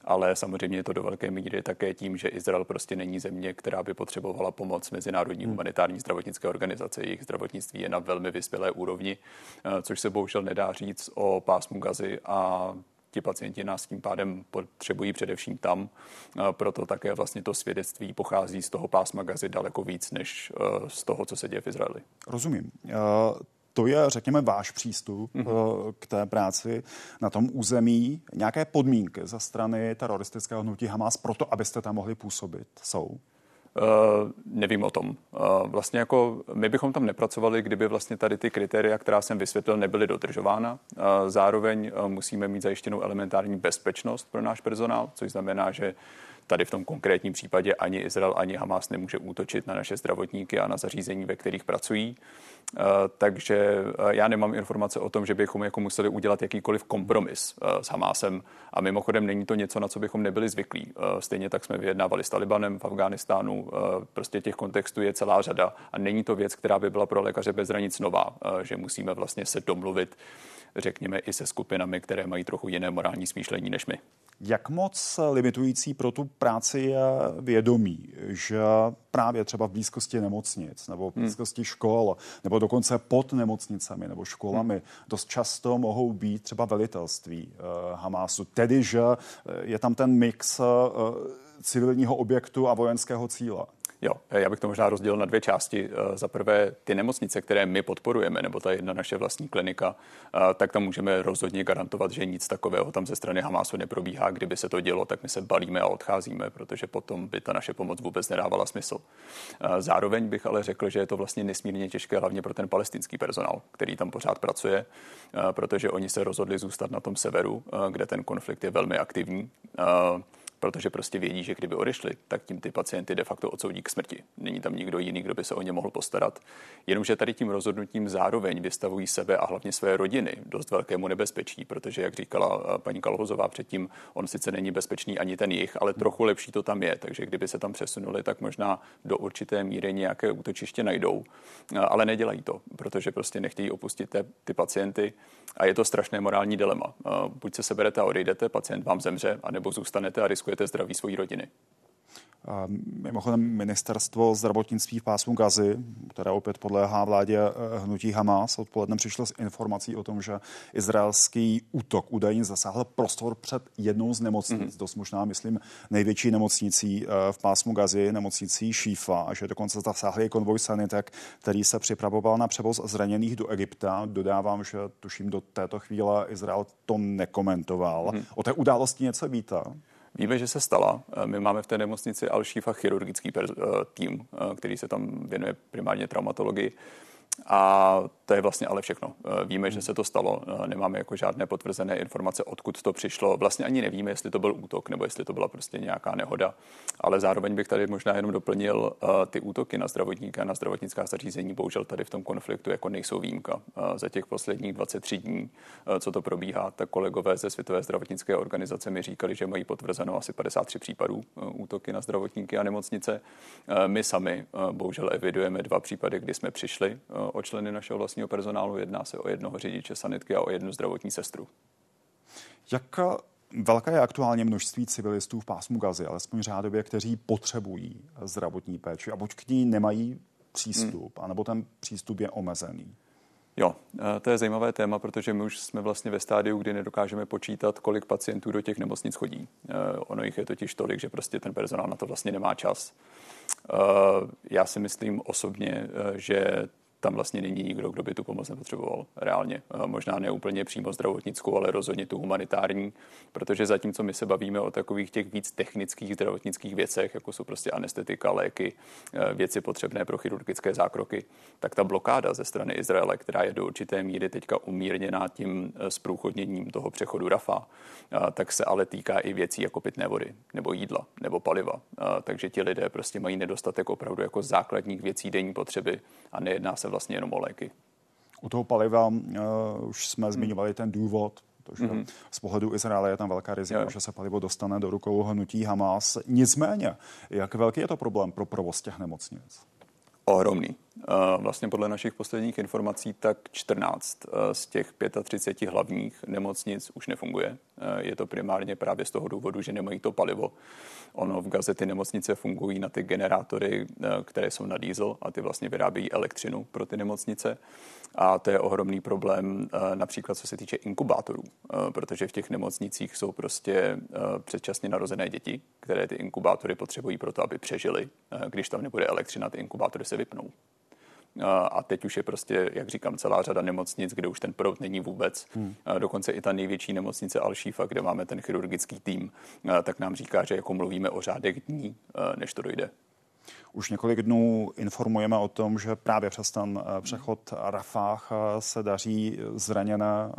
S7: ale samozřejmě je to do velké míry také tím, že Izrael prostě není země, která by potřebovala pomoc Mezinárodní hmm. humanitární zdravotnické organizace. Jejich zdravotnictví je na velmi vyspělé úrovni, což se bohužel nedá říct o pásmu Gazy a ti pacienti nás tím pádem potřebují především tam. Proto také vlastně to svědectví pochází z toho pásma gazy daleko víc, než eh, z toho, co se děje v Izraeli.
S1: Rozumím. Eh, to je, řekněme, váš přístup mm-hmm. k té práci na tom území. Nějaké podmínky ze strany teroristického hnutí Hamas pro to, abyste tam mohli působit, jsou?
S7: Uh, nevím o tom. Uh, vlastně jako my bychom tam nepracovali, kdyby vlastně tady ty kritéria, která jsem vysvětlil, nebyly dodržována. Uh, zároveň musíme mít zajištěnou elementární bezpečnost pro náš personál, což znamená, že tady v tom konkrétním případě ani Izrael, ani Hamas nemůže útočit na naše zdravotníky a na zařízení, ve kterých pracují. Eh, takže eh, já nemám informace o tom, že bychom jako museli udělat jakýkoliv kompromis eh, s Hamásem. A mimochodem není to něco, na co bychom nebyli zvyklí. Stejně tak jsme vyjednávali s Talibanem v Afghánistánu. Prostě těch kontextů je celá řada a není to věc, která by byla pro lékaře bez hranic nová, že musíme vlastně se domluvit řekněme, i se skupinami, které mají trochu jiné morální smýšlení než my.
S1: Jak moc limitující pro tu práci je vědomí, že právě třeba v blízkosti nemocnic nebo v hmm. blízkosti hmm. škol nebo dokonce pod nemocnicemi nebo školami hmm. dost často mohou být třeba velitelství uh, Hamásu. Tedy, že je tam ten mix uh, civilního objektu a vojenského cíle.
S7: Jo, já bych to možná rozdělil na dvě části. Eh, za prvé ty nemocnice, které my podporujeme, nebo ta jedna naše vlastní klinika, eh, tak tam můžeme rozhodně garantovat, že nic takového tam ze strany Hamásu neprobíhá. Kdyby se to dělo, tak my se balíme a odcházíme, protože potom by ta naše pomoc vůbec nedávala smysl. Eh, zároveň bych ale řekl, že je to vlastně nesmírně těžké, hlavně pro ten palestinský personál, který tam pořád pracuje, protože oni se rozhodli zůstat na tom severu, kde ten konflikt je velmi aktivní protože prostě vědí, že kdyby odešli, tak tím ty pacienty de facto odsoudí k smrti. Není tam nikdo jiný, kdo by se o ně mohl postarat. Jenomže tady tím rozhodnutím zároveň vystavují sebe a hlavně své rodiny dost velkému nebezpečí, protože, jak říkala eh, paní Kalhozová předtím, on sice není bezpečný ani ten jich, ale trochu lepší to tam je. Takže kdyby se tam přesunuli, tak možná do určité míry nějaké útočiště najdou. Eh, ale nedělají to, protože prostě nechtějí opustit ty pacienty a je to strašné morální dilema. Eh, buď se seberete a odejdete, pacient vám zemře, anebo zůstanete a riskujete zdraví své rodiny.
S1: Mimochodem ministerstvo zdravotnictví v pásmu Gazy, které opět podléhá vládě eh, hnutí Hamas, odpoledne přišlo s informací o tom, že izraelský útok údajně zasáhl prostor před jednou z nemocnic, mm-hmm. dost možná, myslím, největší nemocnicí eh, v pásmu Gazy, nemocnicí Šífa, a že dokonce zasáhli konvoj sanitek, který se připravoval na převoz zraněných do Egypta. Dodávám, že tuším do této chvíle Izrael to nekomentoval. Mm-hmm. O té události něco víte?
S7: Víme, že se stala. My máme v té nemocnici Al-Shifa chirurgický eh, tým, eh, který se tam věnuje primárně traumatologii. A to je vlastně ale všechno. Eh, víme, že se to stalo, eh, nemáme jako žádné potvrzené informace, odkud to přišlo. Vlastně ani nevíme, jestli to byl útok nebo jestli to byla prostě nějaká nehoda. Ale zároveň bych tady možná jenom doplnil, eh, ty útoky na zdravotníka, na zdravotnická zařízení, bohužel tady v tom konfliktu jako nejsou výjimka. Za těch posledních 23 dní, co to probíhá, tak kolegové ze Světové zdravotnické organizace mi říkali, že mají potvrzeno asi 53 případů útoky na zdravotníky a nemocnice. My sami bohužel evidujeme dva případy, kdy jsme přišli o členy našeho vlastního personálu. Jedná se o jednoho řidiče sanitky a o jednu zdravotní sestru.
S1: Jak velké je aktuálně množství civilistů v pásmu Gazy, alespoň řádově, kteří potřebují zdravotní péči a buď k ní nemají přístup, hmm. anebo ten přístup je omezený?
S7: Jo, eh, to je zajímavé téma, protože my už jsme vlastně ve stádiu, kdy nedokážeme počítat, kolik pacientů do těch nemocnic chodí. Eh, ono jich je totiž tolik, že prostě ten personál na to vlastně nemá čas. Eh, já si myslím osobně, že tam vlastně není nikdo, kdo by tu pomoc nepotřeboval reálně. Možná ne úplně přímo zdravotnickou, ale rozhodně tu humanitární, protože zatímco my se bavíme o takových těch víc technických zdravotnických věcech, jako jsou prostě anestetika, léky, e, věci potřebné pro chirurgické zákroky, tak ta blokáda ze strany Izraele, která je do určité míry teďka umírněná tím e, zprůchodněním toho přechodu Rafa, tak se ale týká i věcí jako pitné vody, nebo jídla, nebo paliva. Takže ti lidé prostě mají nedostatek opravdu jako základních věcí denní potřeby a nejedná se vlastně jenom o léky.
S1: U toho paliva uh, už jsme hmm. zmiňovali ten důvod, protože mm-hmm. z pohledu Izraele je tam velká rizika, že se palivo dostane do rukou hnutí Hamas. Nicméně, jak velký je to problém pro provoz těch nemocnic?
S7: Ohromný. Vlastně podle našich posledních informací tak 14 z těch 35 hlavních nemocnic už nefunguje. Je to primárně právě z toho důvodu, že nemají to palivo. Ono v gazety nemocnice fungují na ty generátory, které jsou na diesel a ty vlastně vyrábějí elektřinu pro ty nemocnice. A to je ohromný problém například co se týče inkubátorů, protože v těch nemocnicích jsou prostě předčasně narozené děti, které ty inkubátory potřebují pro to, aby přežili. Když tam nebude elektřina, ty inkubátory se vypnou. A teď už je prostě, jak říkám, celá řada nemocnic, kde už ten proud není vůbec. Hmm. Dokonce i ta největší nemocnice Al-Shifa, kde máme ten chirurgický tým, tak nám říká, že jako mluvíme o řádech dní, než to dojde.
S1: Už několik dnů informujeme o tom, že právě přes ten eh, přechod Rafah eh, se daří zraněné eh,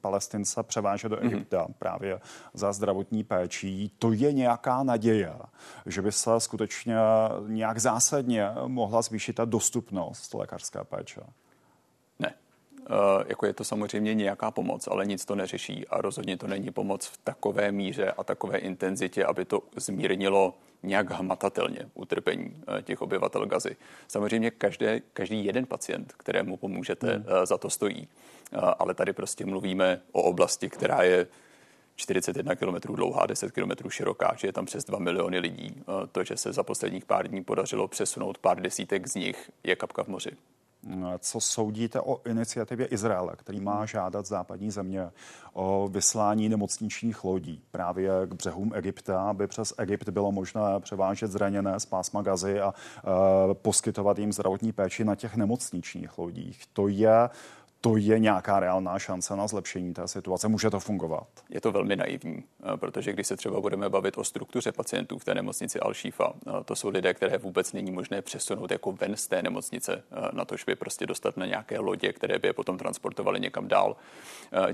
S1: palestince převážet do mhm. Egypta mm-hmm. právě za zdravotní péčí. To je nějaká naděje, že by se skutečně nějak zásadně mohla zvýšit ta dostupnost lékařské péče?
S7: Ne. Uh, jako je to samozřejmě nějaká pomoc, ale nic to neřeší a rozhodně to není pomoc v takové míře a takové intenzitě, aby to zmírnilo nějak hmatatelně utrpení eh, těch obyvatel Gazy. Samozřejmě každé, každý jeden pacient, kterému pomůžete, hmm. Eh, za to stojí. Eh, ale tady prostě mluvíme o oblasti, která je 41 km dlouhá, 10 km široká, že je tam přes 2 miliony lidí. To, že se za posledních pár dní podařilo přesunout pár desítek z nich, je kapka v moři.
S1: Co soudíte o iniciativě Izraele, který má žádat západní země o vyslání nemocničních lodí právě k břehům Egypta, aby přes Egypt bylo možné převážet zraněné z pásma Gazy a e, poskytovat jim zdravotní péči na těch nemocničních lodích. To je to je nějaká reálná šance na zlepšení té situace? Může to fungovat?
S7: Je to velmi naivní, eh, protože když se třeba budeme bavit o struktuře pacientů v té nemocnici Al-Shifa, eh, to jsou lidé, které vůbec není možné přesunout jako ven z té nemocnice, eh, na to, by prostě dostat na nějaké lodě, které by je potom transportovali někam dál.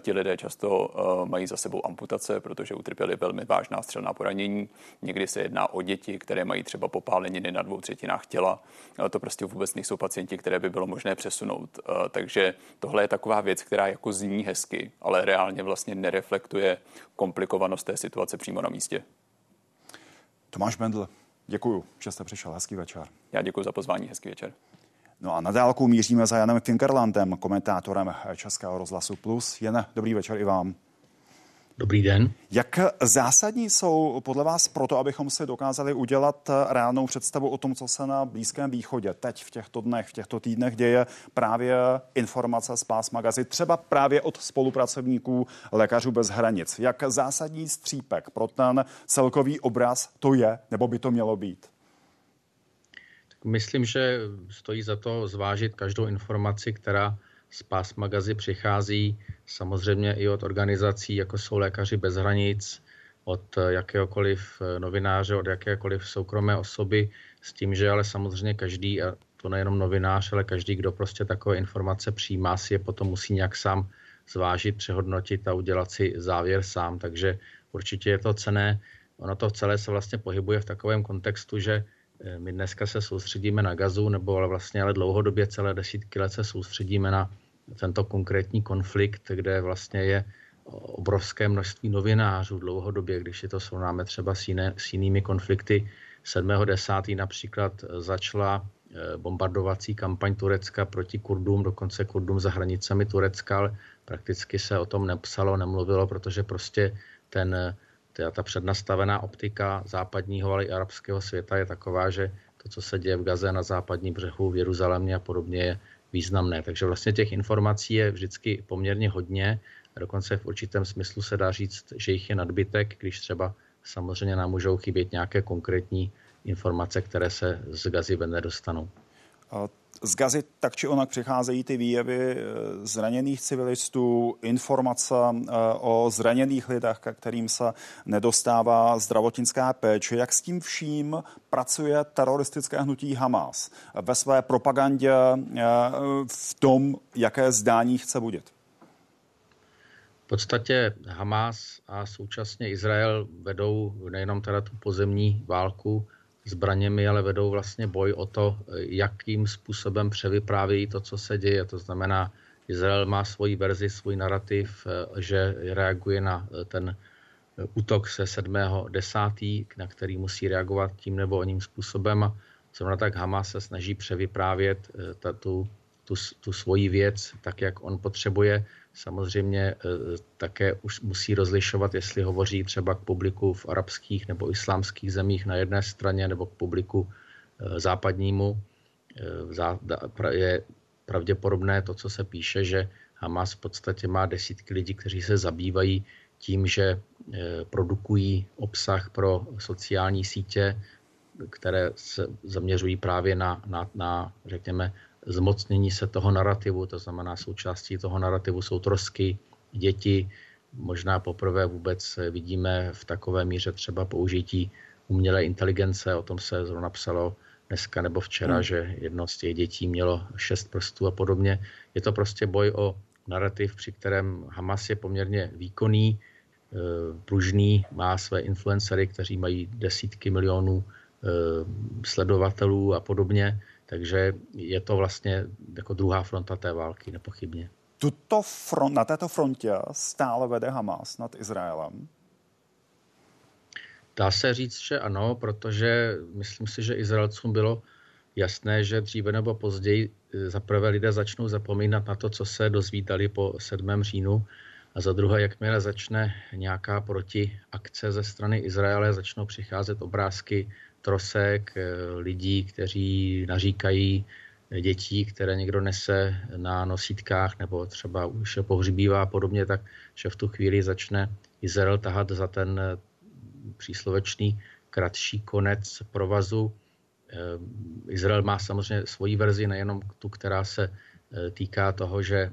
S7: Ti lidé často mají za sebou amputace, protože utrpěli velmi vážná střelná poranění. Někdy se jedná o děti, které mají třeba popáleniny na dvou třetinách těla. To prostě vůbec nejsou pacienti, které by bylo možné přesunout. Takže tohle je taková věc, která jako zní hezky, ale reálně vlastně nereflektuje komplikovanost té situace přímo na místě.
S1: Tomáš Bendl, děkuji, že jste přišel. Hezký večer.
S7: Já děkuji za pozvání, hezký večer.
S1: No a na dálku míříme za Janem Finkerlandem, komentátorem Českého rozhlasu Plus. Jen dobrý večer i vám.
S8: Dobrý den.
S1: Jak zásadní jsou podle vás proto, abychom si dokázali udělat reálnou představu o tom, co se na Blízkém východě teď v těchto dnech, v těchto týdnech děje právě informace z pás magazy, třeba právě od spolupracovníků Lékařů bez hranic. Jak zásadní střípek pro ten celkový obraz to je, nebo by to mělo být?
S8: Myslím, že stojí za to zvážit každou informaci, která z pás magazy přichází samozřejmě i od organizací, jako jsou Lékaři bez hranic, od jakéhokoliv novináře, od jakékoliv soukromé osoby, s tím, že ale samozřejmě každý, a to nejenom novinář, ale každý, kdo prostě takové informace přijímá, si je potom musí nějak sám zvážit, přehodnotit a udělat si závěr sám. Takže určitě je to cené. Ono to celé se vlastně pohybuje v takovém kontextu, že eh, my dneska se soustředíme na gazu, nebo ale vlastně ale dlouhodobě celé desítky let se soustředíme na tento konkrétní konflikt, kde vlastně je obrovské množství novinářů dlouhodobě, když si to srovnáme třeba s, jiné, s jinými konflikty. 7.10. například začala eh, bombardovací kampaň Turecka proti Kurdům, dokonce Kurdům za hranicemi Turecka, ale prakticky se o tom nepsalo, nemluvilo, protože prostě ten, ta, ta přednastavená optika západního, ale i arabského světa je taková, že to, co se děje v Gaze na západním břehu, v Jeruzalémě a podobně, je významné. Takže vlastně těch informací je vždycky poměrně hodně. Dokonce v určitém smyslu se dá říct, že jich je nadbytek, když třeba samozřejmě nám můžou chybět nějaké konkrétní informace, které se z Gazy nedostanou.
S1: Z Gazy tak či onak přicházejí ty výjevy eh, zraněných civilistů, informace eh, o zraněných lidech, kterým se nedostává zdravotnická péče. Jak s tím vším pracuje teroristické hnutí Hamas ve své propagandě eh, v tom, jaké zdání chce budit?
S8: V podstatě Hamas a současně Izrael vedou nejenom teda tu pozemní válku, zbraněmi, ale vedou vlastně boj o to, jakým způsobem převyprávějí to, co se děje. To znamená, Izrael má svoji verzi, svůj narrativ, že reaguje na ten útok se 7.10., na který musí reagovat tím nebo oním způsobem. Zrovna tak Hamas se snaží převyprávět eh, tu, tu, tu svoji věc tak, jak on potřebuje. Samozřejmě eh, také už musí rozlišovat, jestli hovoří třeba k publiku v arabských nebo islámských zemích na jedné straně nebo k publiku eh, západnímu. Eh, je pravděpodobné to, co se píše, že Hamas v podstatě má desítky lidí, kteří se zabývají tím, že produkují obsah pro sociální sítě, které se zaměřují právě na, na, na řekněme, zmocnění se toho narrativu, to znamená součástí toho narrativu jsou trosky, děti, možná poprvé vůbec vidíme v takové míře třeba použití umělé inteligence, o tom se zrovna psalo dneska nebo včera, hmm. že jedno z těch dětí mělo šest prstů a podobně. Je to prostě boj o narrativ, při kterém Hamas je poměrně výkonný, eh, pružný, má své influencery, kteří mají desítky milionů eh, sledovatelů a podobně takže je to vlastně jako druhá fronta té války, nepochybně.
S1: Tuto front, na této frontě stále vede Hamas nad Izraelem?
S8: Dá se říct, že ano, protože myslím si, že Izraelcům bylo jasné, že dříve nebo později e, za prvé lidé začnou zapomínat na to, co se dozvídali po 7. říjnu a za druhé, jakmile začne nějaká protiakce ze strany Izraele, začnou přicházet obrázky trosek, eh, lidí, kteří naříkají eh, dětí, které někdo nese na nosítkách nebo třeba už pohřbívá a podobně, tak že v tu chvíli začne Izrael tahat za ten eh, příslovečný kratší konec provazu. Izrael má samozřejmě svoji verzi, nejenom tu, která se týká toho, že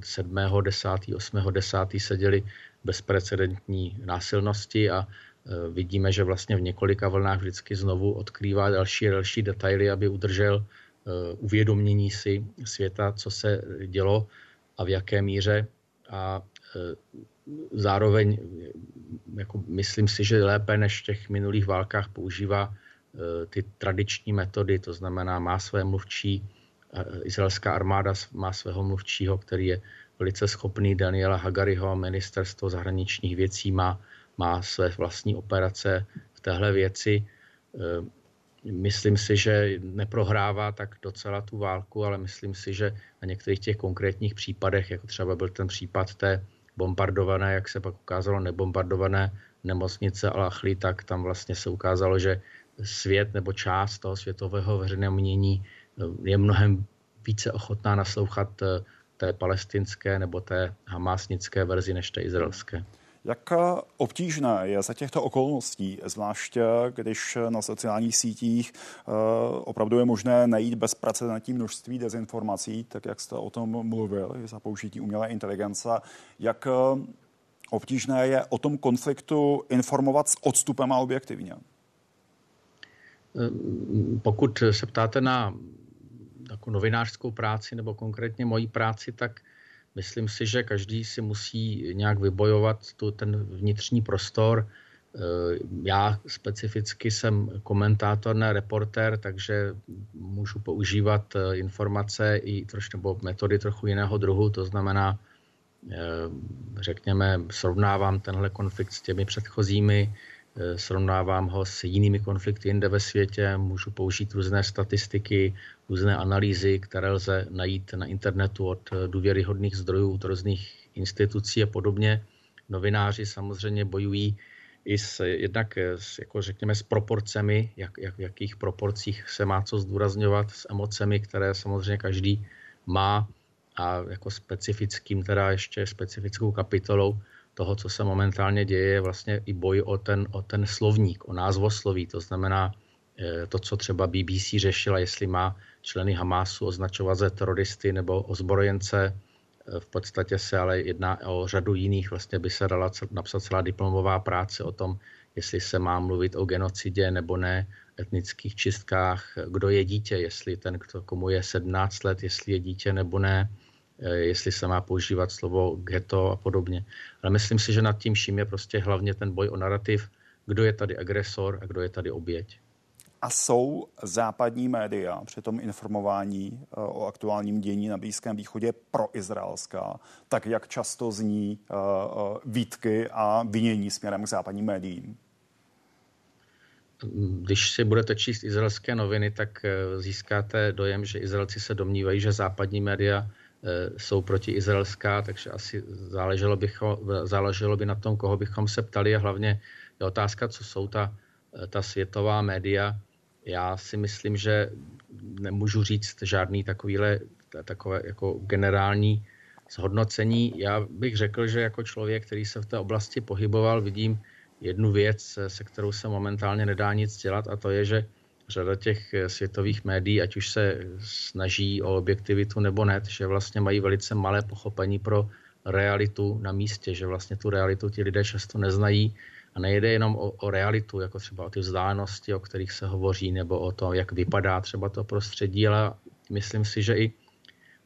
S8: 7., 10., 8., 10. seděli bezprecedentní násilnosti a Eh, vidíme, že vlastně v několika vlnách vždycky znovu odkrývá další a další detaily, aby udržel eh, uvědomění si světa, co se dělo a v jaké míře. A eh, zároveň jako myslím si, že lépe než v těch minulých válkách používá ty tradiční metody, to znamená má své mluvčí, izraelská armáda má svého mluvčího, který je velice schopný, Daniela Hagariho, ministerstvo zahraničních věcí má má své vlastní operace v téhle věci. Eh, myslím si, že neprohrává tak docela tu válku, ale myslím si, že na některých těch konkrétních případech, jako třeba byl ten případ té bombardované, jak se pak ukázalo, nebombardované nemocnice Al-Achli, tak tam vlastně se ukázalo, že svět nebo část toho světového veřejného mění eh, je mnohem více ochotná naslouchat eh, té palestinské nebo té hamásnické verzi než té izraelské.
S1: Jak obtížné je za těchto okolností, zvláště když na sociálních sítích eh, opravdu je možné najít bezprecedentní množství dezinformací, tak jak jste o tom mluvil, za použití umělé inteligence, jak eh, obtížné je o tom konfliktu informovat s odstupem a objektivně?
S8: Ehm, pokud se ptáte na novinářskou práci nebo konkrétně moji práci, tak Myslím si, že každý si musí nějak vybojovat tu, ten vnitřní prostor. Eh, já specificky jsem komentátor, ne reportér, takže můžu používat eh, informace i trošku nebo metody trochu jiného druhu, to znamená, eh, řekněme, srovnávám tenhle konflikt s těmi předchozími, srovnávám ho s jinými konflikty jinde ve světě, můžu použít různé statistiky, různé analýzy, které lze najít na internetu od eh, důvěryhodných zdrojů, od různých institucí a podobně. Novináři samozřejmě bojují i s, jednak s, jako řekněme s proporcemi, jak, jak, v jakých proporcích se má co zdůrazňovat, s emocemi, které samozřejmě každý má a jako specifickým, teda ještě specifickou kapitolou toho, co se momentálně děje, je vlastně i boj o ten, o ten slovník, o názvosloví. To znamená eh, to, co třeba BBC řešila, jestli má členy Hamásu označovat za teroristy nebo ozbrojence. Eh, v podstatě se ale jedná o řadu jiných. Vlastně by se dala napsat celá diplomová práce o tom, jestli se má mluvit o genocidě nebo ne, etnických čistkách, kdo je dítě, jestli ten, kdo, komu je 17 let, jestli je dítě nebo ne, jestli se má používat slovo ghetto a podobně. Ale myslím si, že nad tím vším je prostě hlavně ten boj o narrativ, kdo je tady agresor a kdo je tady oběť.
S1: A jsou západní média při tom informování eh, o aktuálním dění na Blízkém východě proizraelská, tak jak často zní eh, výtky a vinění směrem k západním médiím?
S8: když si budete číst izraelské noviny, tak eh, získáte dojem, že Izraelci se domnívají, že západní média eh, jsou proti izraelská, takže asi záleželo, bycho, záleželo by na tom, koho bychom se ptali a hlavně je otázka, co jsou ta, eh, ta světová média. Já si myslím, že nemůžu říct žádný takovýhle, takové jako generální zhodnocení. Já bych řekl, že jako člověk, který se v té oblasti pohyboval, vidím jednu věc, se kterou se momentálně nedá nic dělat a to je, že řada těch světových médií, ať už se snaží o objektivitu nebo ne, že vlastně mají velice malé pochopení pro realitu na místě, že vlastně tu realitu ti lidé často neznají. A nejde jenom o, o realitu, jako třeba o ty vzdálenosti, o kterých se hovoří, nebo o to, jak vypadá třeba to prostředí, ale myslím si, že i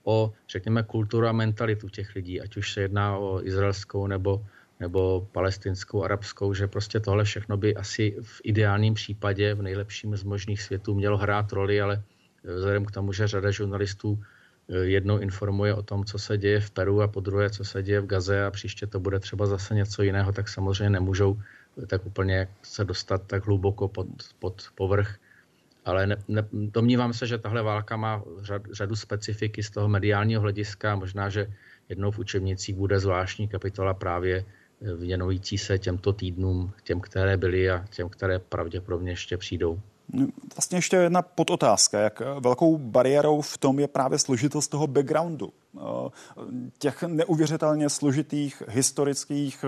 S8: o, řekněme, kulturu a mentalitu těch lidí, ať už se jedná o izraelskou nebo nebo palestinskou, arabskou, že prostě tohle všechno by asi v ideálním případě, v nejlepším z možných světů mělo hrát roli, ale eh, vzhledem k tomu, že řada žurnalistů eh, jednou informuje o tom, co se děje v Peru a po druhé, co se děje v Gaze a příště to bude třeba zase něco jiného, tak samozřejmě nemůžou eh, tak úplně se dostat tak hluboko pod, pod povrch. Ale ne, ne, domnívám se, že tahle válka má řad, řadu specifiky z toho mediálního hlediska. Možná, že jednou v učebnicích bude zvláštní kapitola právě věnující se těmto týdnům, těm, které byly a těm, které pravděpodobně ještě přijdou.
S1: Vlastně ještě jedna podotázka. Jak velkou bariérou v tom je právě složitost toho backgroundu, těch neuvěřitelně složitých historických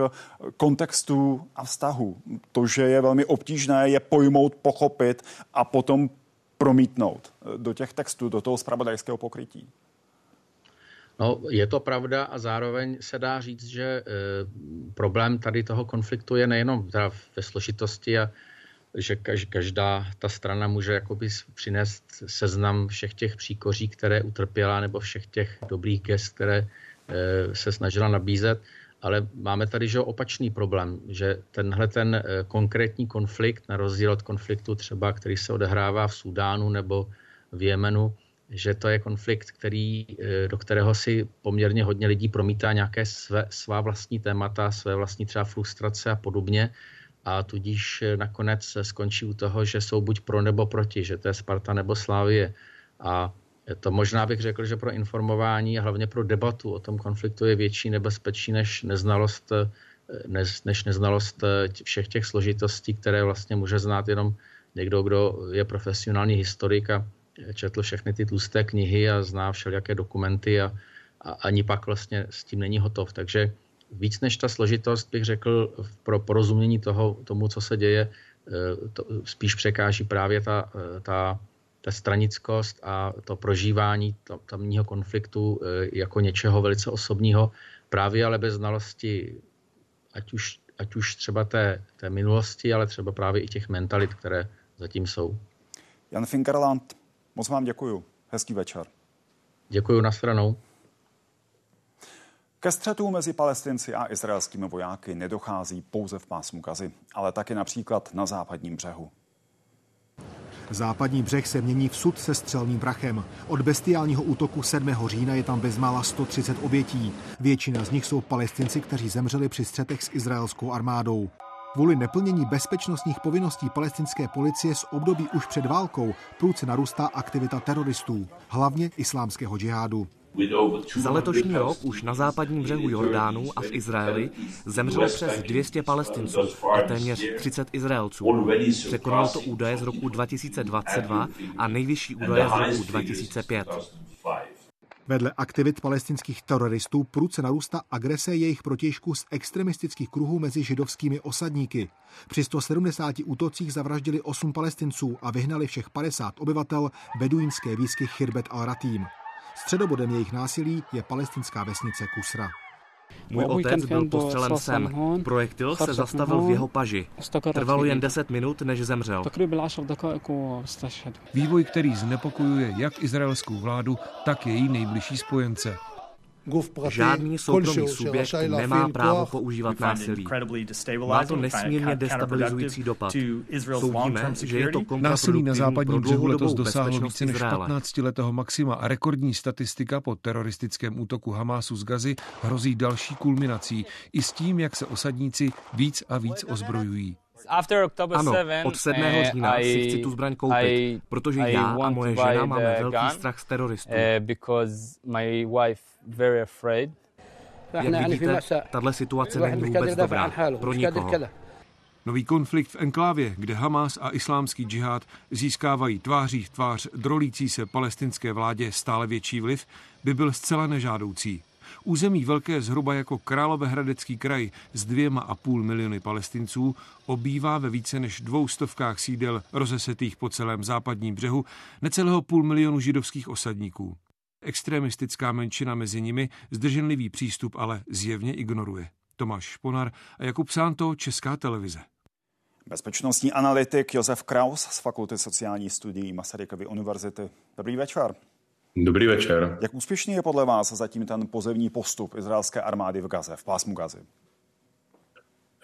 S1: kontextů a vztahů. To, že je velmi obtížné je pojmout, pochopit a potom promítnout do těch textů, do toho spravodajského pokrytí.
S8: No, je to pravda a zároveň se dá říct, že e, problém tady toho konfliktu je nejenom teda ve složitosti a že každá ta strana může jakoby přinést seznam všech těch příkoří, které utrpěla, nebo všech těch dobrých gest, které e, se snažila nabízet, ale máme tady že opačný problém, že tenhle ten e, konkrétní konflikt, na rozdíl od konfliktu třeba, který se odehrává v Súdánu nebo v Jemenu, že to je konflikt, který, eh, do kterého si poměrně hodně lidí promítá nějaké své, svá vlastní témata, své vlastní třeba frustrace a podobně. A tudíž eh, nakonec skončí u toho, že jsou buď pro nebo proti, že to je Sparta nebo Slávie. A to možná bych řekl, že pro informování a hlavně pro debatu o tom konfliktu je větší nebezpečí než neznalost, eh, než, než neznalost všech těch složitostí, které vlastně může znát jenom někdo, kdo je profesionální historik a četl všechny ty tlusté knihy a zná všelijaké dokumenty a, a ani pak vlastně s tím není hotov. Takže víc než ta složitost bych řekl pro porozumění toho, tomu, co se děje, eh, to spíš překáží právě ta, eh, ta, ta stranickost a to prožívání tamního konfliktu eh, jako něčeho velice osobního, právě ale bez znalosti ať už, ať už třeba té, té minulosti, ale třeba právě i těch mentalit, které zatím jsou.
S1: Jan Finkerland, Moc vám děkuju. Hezký večer.
S8: Děkuju na stranou.
S1: Ke střetu mezi palestinci a izraelskými vojáky nedochází pouze v pásmu Gazy, ale taky například na západním břehu.
S9: Západní břeh se mění v sud se střelným prachem. Od bestiálního útoku 7. října je tam bezmála 130 obětí. Většina z nich jsou palestinci, kteří zemřeli při střetech s izraelskou armádou. Kvůli neplnění bezpečnostních povinností palestinské policie z období už před válkou průce narůstá aktivita teroristů, hlavně islámského džihádu.
S2: Za letošní rok už na západním břehu Jordánu a v Izraeli zemřelo přes 200 palestinců a téměř 30 Izraelců. Překonalo to údaje z roku 2022 a nejvyšší údaje z roku 2005.
S9: Vedle aktivit palestinských teroristů prudce narůstá agrese jejich protěžků z extremistických kruhů mezi židovskými osadníky. Při 170 útocích zavraždili 8 palestinců a vyhnali všech 50 obyvatel beduínské výsky Chirbet al-Ratim. Středobodem jejich násilí je palestinská vesnice Kusra.
S2: Můj otec byl postřelen sem. Projektil se zastavil v jeho paži. Trvalo jen 10 minut, než zemřel.
S10: Vývoj, který znepokojuje jak izraelskou vládu, tak její nejbližší spojence.
S2: Žádný soukromý subjekt nemá právo používat násilí. Má to nesmírně destabilizující dopad. Soudíme, že je to
S10: Násilí na západním břehu letos dosáhlo více než 15 letého maxima a rekordní statistika po teroristickém útoku Hamásu z Gazy hrozí další kulminací i s tím, jak se osadníci víc a víc ozbrojují.
S2: Ano, od 7. Eh, října si chci tu zbraň koupit, protože já a moje žena máme velký strach z teroristů.
S11: Eh,
S2: Jak vidíte, tahle situace není vůbec dobrá pro nikoho.
S10: Nový konflikt v enklávě, kde Hamas a islámský džihad získávají tváří v tvář drolící se palestinské vládě stále větší vliv, by byl zcela nežádoucí. Území velké zhruba jako Královéhradecký kraj s dvěma a půl miliony palestinců obývá ve více než dvou stovkách sídel rozesetých po celém západním břehu necelého půl milionu židovských osadníků. Extremistická menšina mezi nimi zdrženlivý přístup ale zjevně ignoruje. Tomáš Šponar a Jakub Sánto, Česká televize.
S1: Bezpečnostní analytik Josef Kraus z Fakulty sociální studií Masarykovy univerzity. Dobrý večer.
S12: Dobrý večer.
S1: Jak úspěšný je podle vás zatím ten pozemní postup izraelské armády v Gaze, v pásmu Gazy?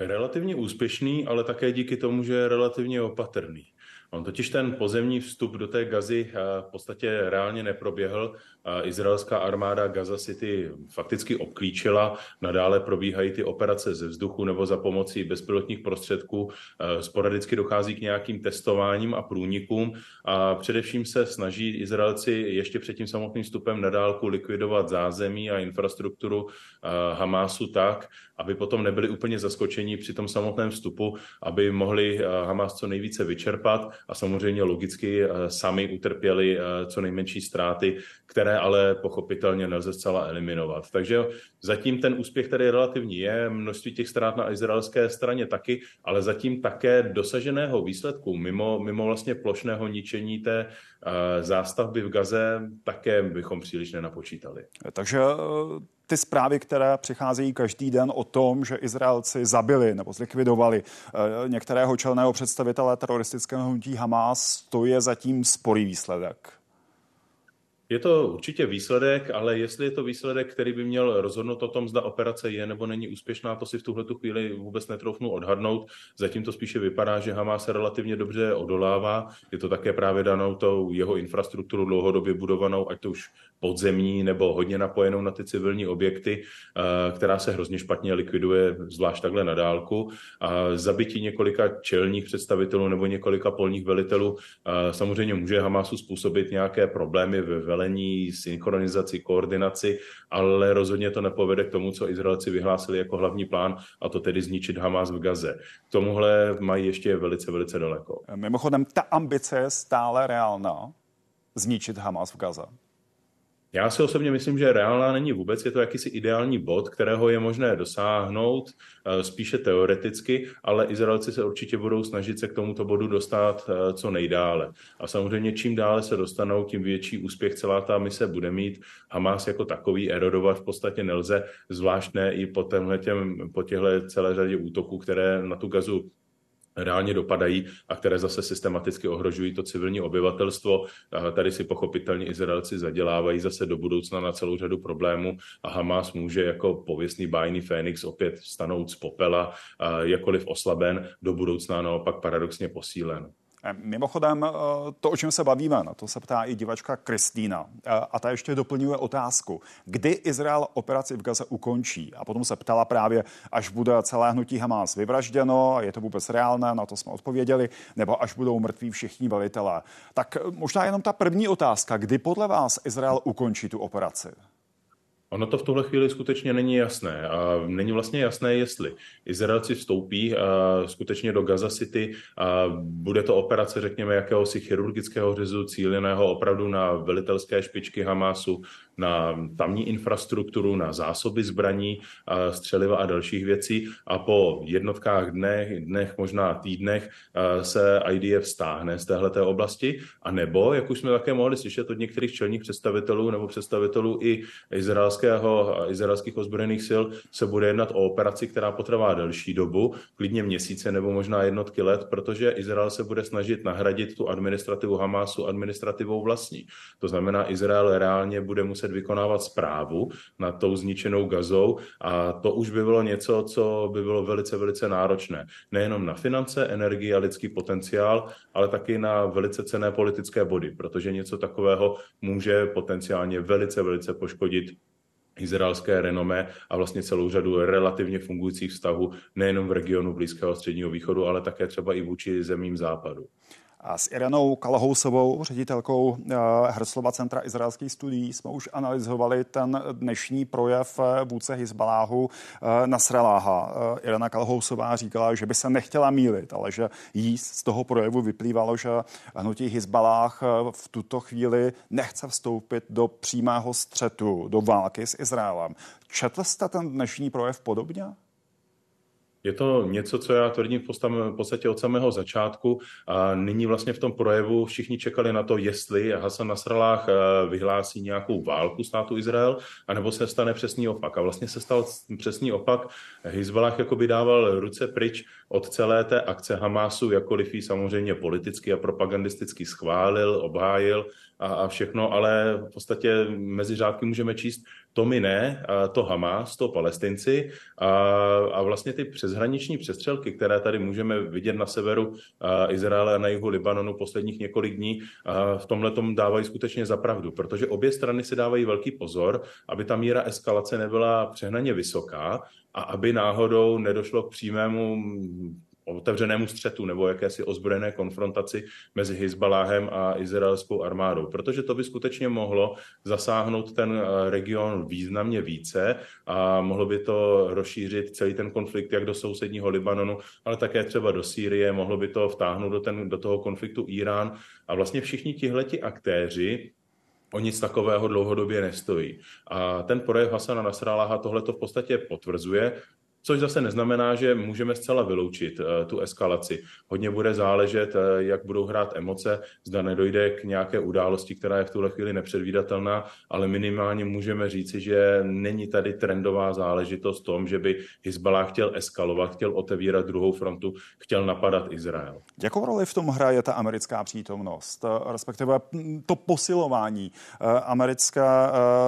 S12: Relativně úspěšný, ale také díky tomu, že je relativně opatrný. On totiž ten pozemní vstup do té Gazy eh, v podstatě reálně neproběhl. Izraelská armáda Gaza City fakticky obklíčila. Nadále probíhají ty operace ze vzduchu nebo za pomocí bezpilotních prostředků. Eh, sporadicky dochází k nějakým testováním a průnikům a především se snaží Izraelci ještě před tím samotným vstupem na dálku likvidovat zázemí a infrastrukturu eh, Hamásu tak, aby potom nebyli úplně zaskočeni při tom samotném vstupu, aby mohli Hamas co nejvíce vyčerpat a samozřejmě logicky sami utrpěli co nejmenší ztráty, které ale pochopitelně nelze zcela eliminovat. Takže zatím ten úspěch tady relativní je, množství těch ztrát na izraelské straně taky, ale zatím také dosaženého výsledku, mimo, mimo vlastně plošného ničení té eh, zástavby v Gaze, také bychom příliš nenapočítali.
S1: Takže ty zprávy, které přicházejí každý den o tom, že Izraelci zabili nebo zlikvidovali eh, některého čelného představitele teroristického hnutí Hamas, to je zatím sporý výsledek.
S12: Je to určitě výsledek, ale jestli je to výsledek, který by měl rozhodnout o tom, zda operace je nebo není úspěšná, to si v tuhle chvíli vůbec netroufnu odhadnout. Zatím to spíše vypadá, že Hamas se relativně dobře odolává. Je to také právě danou tou jeho infrastrukturu dlouhodobě budovanou, ať to už podzemní nebo hodně napojenou na ty civilní objekty, eh, která se hrozně špatně likviduje, zvlášť takhle na dálku. A zabití několika čelních představitelů nebo několika polních velitelů eh, samozřejmě může Hamasu způsobit nějaké problémy ve velení, synchronizaci, koordinaci, ale rozhodně to nepovede k tomu, co Izraelci vyhlásili jako hlavní plán, a to tedy zničit Hamas v Gaze. K tomuhle mají ještě velice, velice daleko.
S1: Mimochodem, ta ambice je stále reálná zničit Hamas v Gaze.
S12: Já si osobně myslím, že reálná není vůbec, je to jakýsi ideální bod, kterého je možné dosáhnout eh, spíše teoreticky, ale Izraelci se určitě budou snažit se k tomuto bodu dostat eh, co nejdále. A samozřejmě čím dále se dostanou, tím větší úspěch celá ta mise bude mít. Hamas jako takový erodovat v podstatě nelze, zvlášť ne i po, těm, po těchto celé řadě útoků, které na tu gazu reálně dopadají a které zase systematicky ohrožují to civilní obyvatelstvo. Tady si pochopitelně Izraelci zadělávají zase do budoucna na celou řadu problémů a Hamas může jako pověstný bájný Fénix opět stanout z popela, jakkoliv oslaben, do budoucna naopak paradoxně posílen.
S1: Eh, mimochodem, eh, to, o čem se bavíme, na to se ptá i divačka Kristýna. Eh, a ta ještě doplňuje otázku, kdy Izrael operaci v Gaze ukončí. A potom se ptala právě, až bude celé hnutí Hamas vyvražděno, je to vůbec reálné, na to jsme odpověděli, nebo až budou mrtví všichni velitelé. Tak možná jenom ta první otázka, kdy podle vás Izrael ukončí tu operaci?
S12: Ono to v tuhle chvíli skutečně není jasné a není vlastně jasné, jestli Izraelci vstoupí skutečně do Gaza City a bude to operace, řekněme, jakéhosi chirurgického řezu cíleného opravdu na velitelské špičky Hamásu, na tamní infrastrukturu, na zásoby zbraní, střeliva a dalších věcí a po jednotkách dnech, dnech možná týdnech se IDF stáhne z téhleté oblasti a nebo, jak už jsme také mohli slyšet od některých čelních představitelů nebo představitelů i izraelského, izraelských ozbrojených sil, se bude jednat o operaci, která potrvá delší dobu, klidně měsíce nebo možná jednotky let, protože Izrael se bude snažit nahradit tu administrativu Hamásu administrativou vlastní. To znamená, Izrael reálně bude muset muset vykonávat zprávu nad tou zničenou gazou a to už by bylo něco, co by bylo velice, velice náročné. Nejenom na finance, energii a lidský potenciál, ale taky na velice cené politické body, protože něco takového může potenciálně velice, velice poškodit izraelské renomé a vlastně celou řadu relativně fungujících vztahů nejenom v regionu Blízkého středního východu, ale také třeba i vůči zemím západu
S1: s Iranou Kalhousovou, ředitelkou eh, Herslova centra izraelských studií, jsme už analyzovali ten dnešní projev eh, vůdce Hizbaláhu eh, Nasraláha. Irana Kalhousová říkala, že by se nechtěla mílit, ale že jí z toho projevu vyplývalo, že hnutí Hizbalách v tuto chvíli nechce vstoupit do přímého střetu, do války s Izraelem. Četl jste ten dnešní projev podobně?
S12: Je to něco, co já tvrdím v podstatě od samého začátku. A nyní vlastně v tom projevu všichni čekali na to, jestli Hasan Nasrallah eh, vyhlásí nějakou válku státu Izrael, anebo se stane přesný opak. A vlastně se stal přesný opak. Hezbollah by dával ruce pryč od celé té akce Hamásu, jakkoliv ji samozřejmě politicky a propagandisticky schválil, obhájil a, a všechno, ale v podstatě mezi řádky můžeme číst to my ne, to Hamas, to palestinci a, a vlastně ty přeshraniční přestřelky, které tady můžeme vidět na severu Izraele a na jihu Libanonu posledních několik dní, v tomhle tom dávají skutečně za pravdu, protože obě strany si dávají velký pozor, aby ta míra eskalace nebyla přehnaně vysoká a aby náhodou nedošlo k přímému otevřenému střetu nebo jakési ozbrojené konfrontaci mezi Hezbaláhem a izraelskou armádou, protože to by skutečně mohlo zasáhnout ten eh, region významně více a mohlo by to rozšířit celý ten konflikt jak do sousedního Libanonu, ale také třeba do Sýrie, mohlo by to vtáhnout do, ten, do toho konfliktu Irán a vlastně všichni tihleti aktéři o nic takového dlouhodobě nestojí. A ten projev Hasana Nasrallaha tohle to v podstatě potvrzuje, což zase neznamená, že můžeme zcela vyloučit eh, tu eskalaci. Hodně bude záležet, eh, jak budou hrát emoce, zda nedojde k nějaké události, která je v tuhle chvíli nepředvídatelná, ale minimálně můžeme říci, že není tady trendová záležitost v tom, že by Hezbollah chtěl eskalovat, chtěl otevírat druhou frontu, chtěl napadat Izrael.
S1: Jakou roli v tom hraje ta americká přítomnost, eh, respektive to posilování americké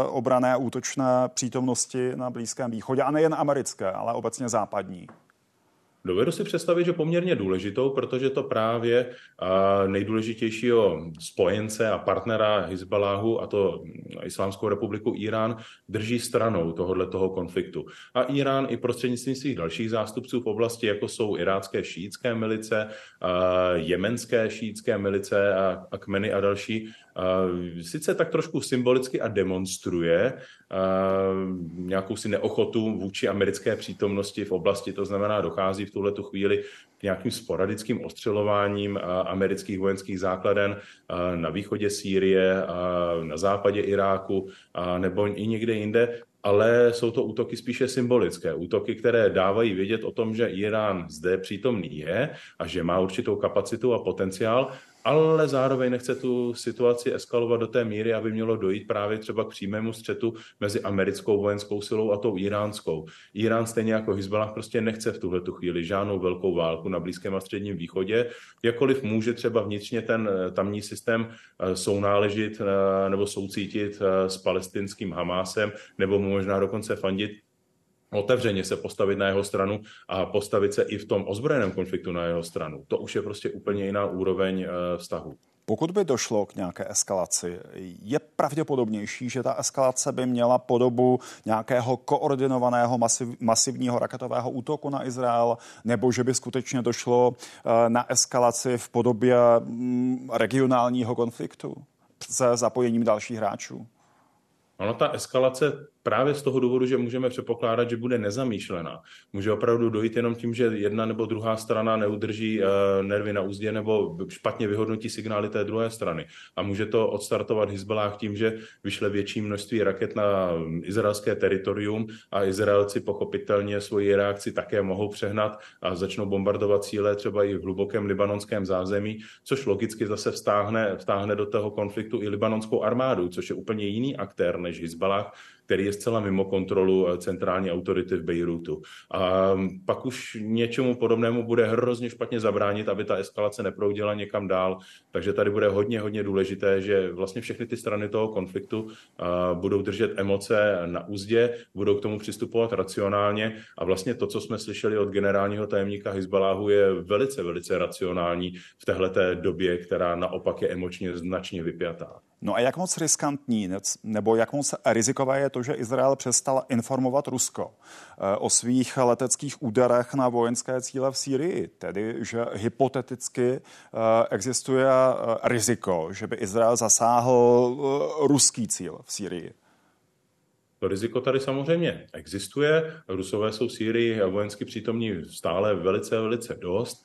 S1: obrané útočné přítomnosti na Blízkém východě, a nejen americké, ale obecně západní?
S12: Dovedu si představit, že poměrně důležitou, protože to právě nejdůležitějšího spojence a partnera Hezbaláhu, a to Islámskou republiku Irán, drží stranou tohohle toho konfliktu. A Irán i prostřednictvím svých dalších zástupců v oblasti, jako jsou irácké šítské milice, jemenské šítské milice a, a kmeny a další, sice tak trošku symbolicky a demonstruje nějakou si neochotu vůči americké přítomnosti v oblasti, to znamená dochází v tuhle chvíli k nějakým sporadickým ostřelováním amerických vojenských základen na východě Sýrie, na západě Iráku nebo i někde jinde, ale jsou to útoky spíše symbolické. Útoky, které dávají vědět o tom, že Irán zde přítomný je a že má určitou kapacitu a potenciál, ale zároveň nechce tu situaci eskalovat do té míry, aby mělo dojít právě třeba k přímému střetu mezi americkou vojenskou silou a tou iránskou. Irán stejně jako Hezbollah prostě nechce v tuhle chvíli žádnou velkou válku na Blízkém a Středním východě, jakkoliv může třeba vnitřně ten eh, tamní systém eh, sounáležit eh, nebo soucítit s palestinským Hamásem, nebo možná dokonce fandit, otevřeně se postavit na jeho stranu a postavit se i v tom ozbrojeném konfliktu na jeho stranu. To už je prostě úplně jiná úroveň eh, vztahu.
S1: Pokud by došlo k nějaké eskalaci, je pravděpodobnější, že ta eskalace by měla podobu nějakého koordinovaného masiv, masivního raketového útoku na Izrael, nebo že by skutečně došlo eh, na eskalaci v podobě mm, regionálního konfliktu se zapojením dalších hráčů?
S12: Ono ta eskalace právě z toho důvodu, že můžeme předpokládat, že bude nezamýšlená. Může opravdu dojít jenom tím, že jedna nebo druhá strana neudrží nervy na úzdě nebo špatně vyhodnotí signály té druhé strany. A může to odstartovat Hezbollah tím, že vyšle větší množství raket na izraelské teritorium a Izraelci pochopitelně svoji reakci také mohou přehnat a začnou bombardovat cíle třeba i v hlubokém libanonském zázemí, což logicky zase vstáhne, vstáhne do toho konfliktu i libanonskou armádu, což je úplně jiný aktér než Hezbollah, který je zcela mimo kontrolu eh, centrální autority v Bejrutu. A mm, pak už něčemu podobnému bude hrozně špatně zabránit, aby ta eskalace neproudila někam dál. Takže tady bude hodně, hodně důležité, že vlastně všechny ty strany toho konfliktu eh, budou držet emoce na úzdě, budou k tomu přistupovat racionálně a vlastně to, co jsme slyšeli od generálního tajemníka Hezbaláhu, je velice, velice racionální v téhleté době, která naopak je emočně značně vypjatá.
S1: No a jak moc riskantní nebo jak moc rizikové je to, že Izrael přestal informovat Rusko eh, o svých leteckých úderech na vojenské cíle v Sýrii, tedy že hypoteticky eh, existuje eh, riziko, že by Izrael zasáhl ruský cíl v Sýrii?
S12: To riziko tady samozřejmě existuje. Rusové jsou v Sýrii vojensky přítomní stále velice, velice dost.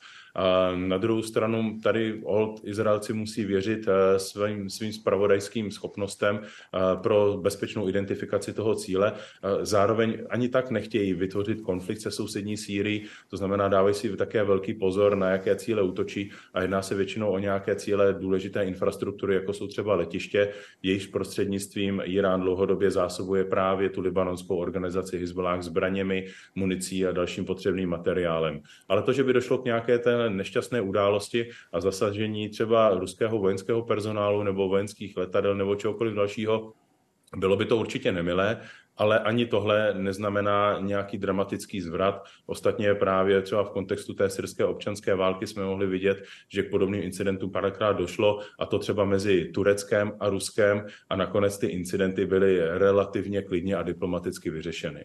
S12: Na druhou stranu tady old Izraelci musí věřit eh, svým, svým spravodajským schopnostem eh, pro bezpečnou identifikaci toho cíle. Eh, zároveň ani tak nechtějí vytvořit konflikt se sousední Sýrií, to znamená dávají si také velký pozor, na jaké cíle útočí a jedná se většinou o nějaké cíle důležité infrastruktury, jako jsou třeba letiště, jejichž prostřednictvím Irán dlouhodobě zásobuje právě tu libanonskou organizaci Hezbollah zbraněmi, municí a dalším potřebným materiálem. Ale to, že by došlo k nějaké té nešťastné události a zasažení třeba ruského vojenského personálu nebo vojenských letadel nebo čehokoliv dalšího, bylo by to určitě nemilé, ale ani tohle neznamená nějaký dramatický zvrat. Ostatně právě třeba v kontextu té syrské občanské války jsme mohli vidět, že k podobným incidentům párkrát došlo, a to třeba mezi Tureckem a Ruskem, a nakonec ty incidenty byly relativně klidně a diplomaticky vyřešeny.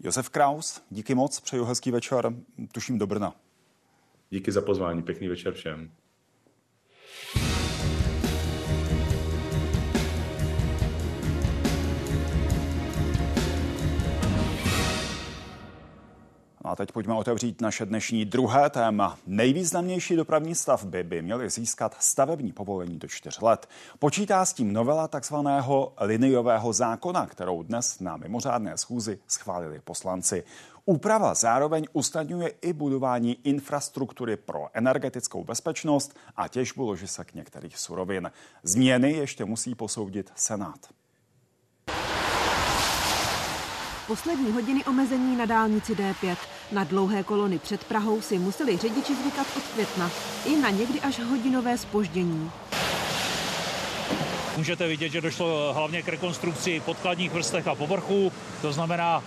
S1: Josef Kraus, díky moc, přeju hezký večer, tuším do Brna.
S12: Díky za pozvání, pěkný večer všem.
S1: A teď pojďme otevřít naše dnešní druhé téma. Nejvýznamnější dopravní stavby by měly získat stavební povolení do čtyř let. Počítá s tím novela takzvaného liniového zákona, kterou dnes na mimořádné schůzi schválili poslanci. Úprava zároveň usnadňuje i budování infrastruktury pro energetickou bezpečnost a těžbu ložisek některých surovin. Změny ještě musí posoudit Senát.
S11: Poslední hodiny omezení na dálnici D5. Na dlouhé kolony před Prahou si museli řidiči zvykat od května. I na někdy až hodinové spoždění.
S13: Můžete vidět, že došlo hlavně k rekonstrukci podkladních vrstech a povrchů. To znamená,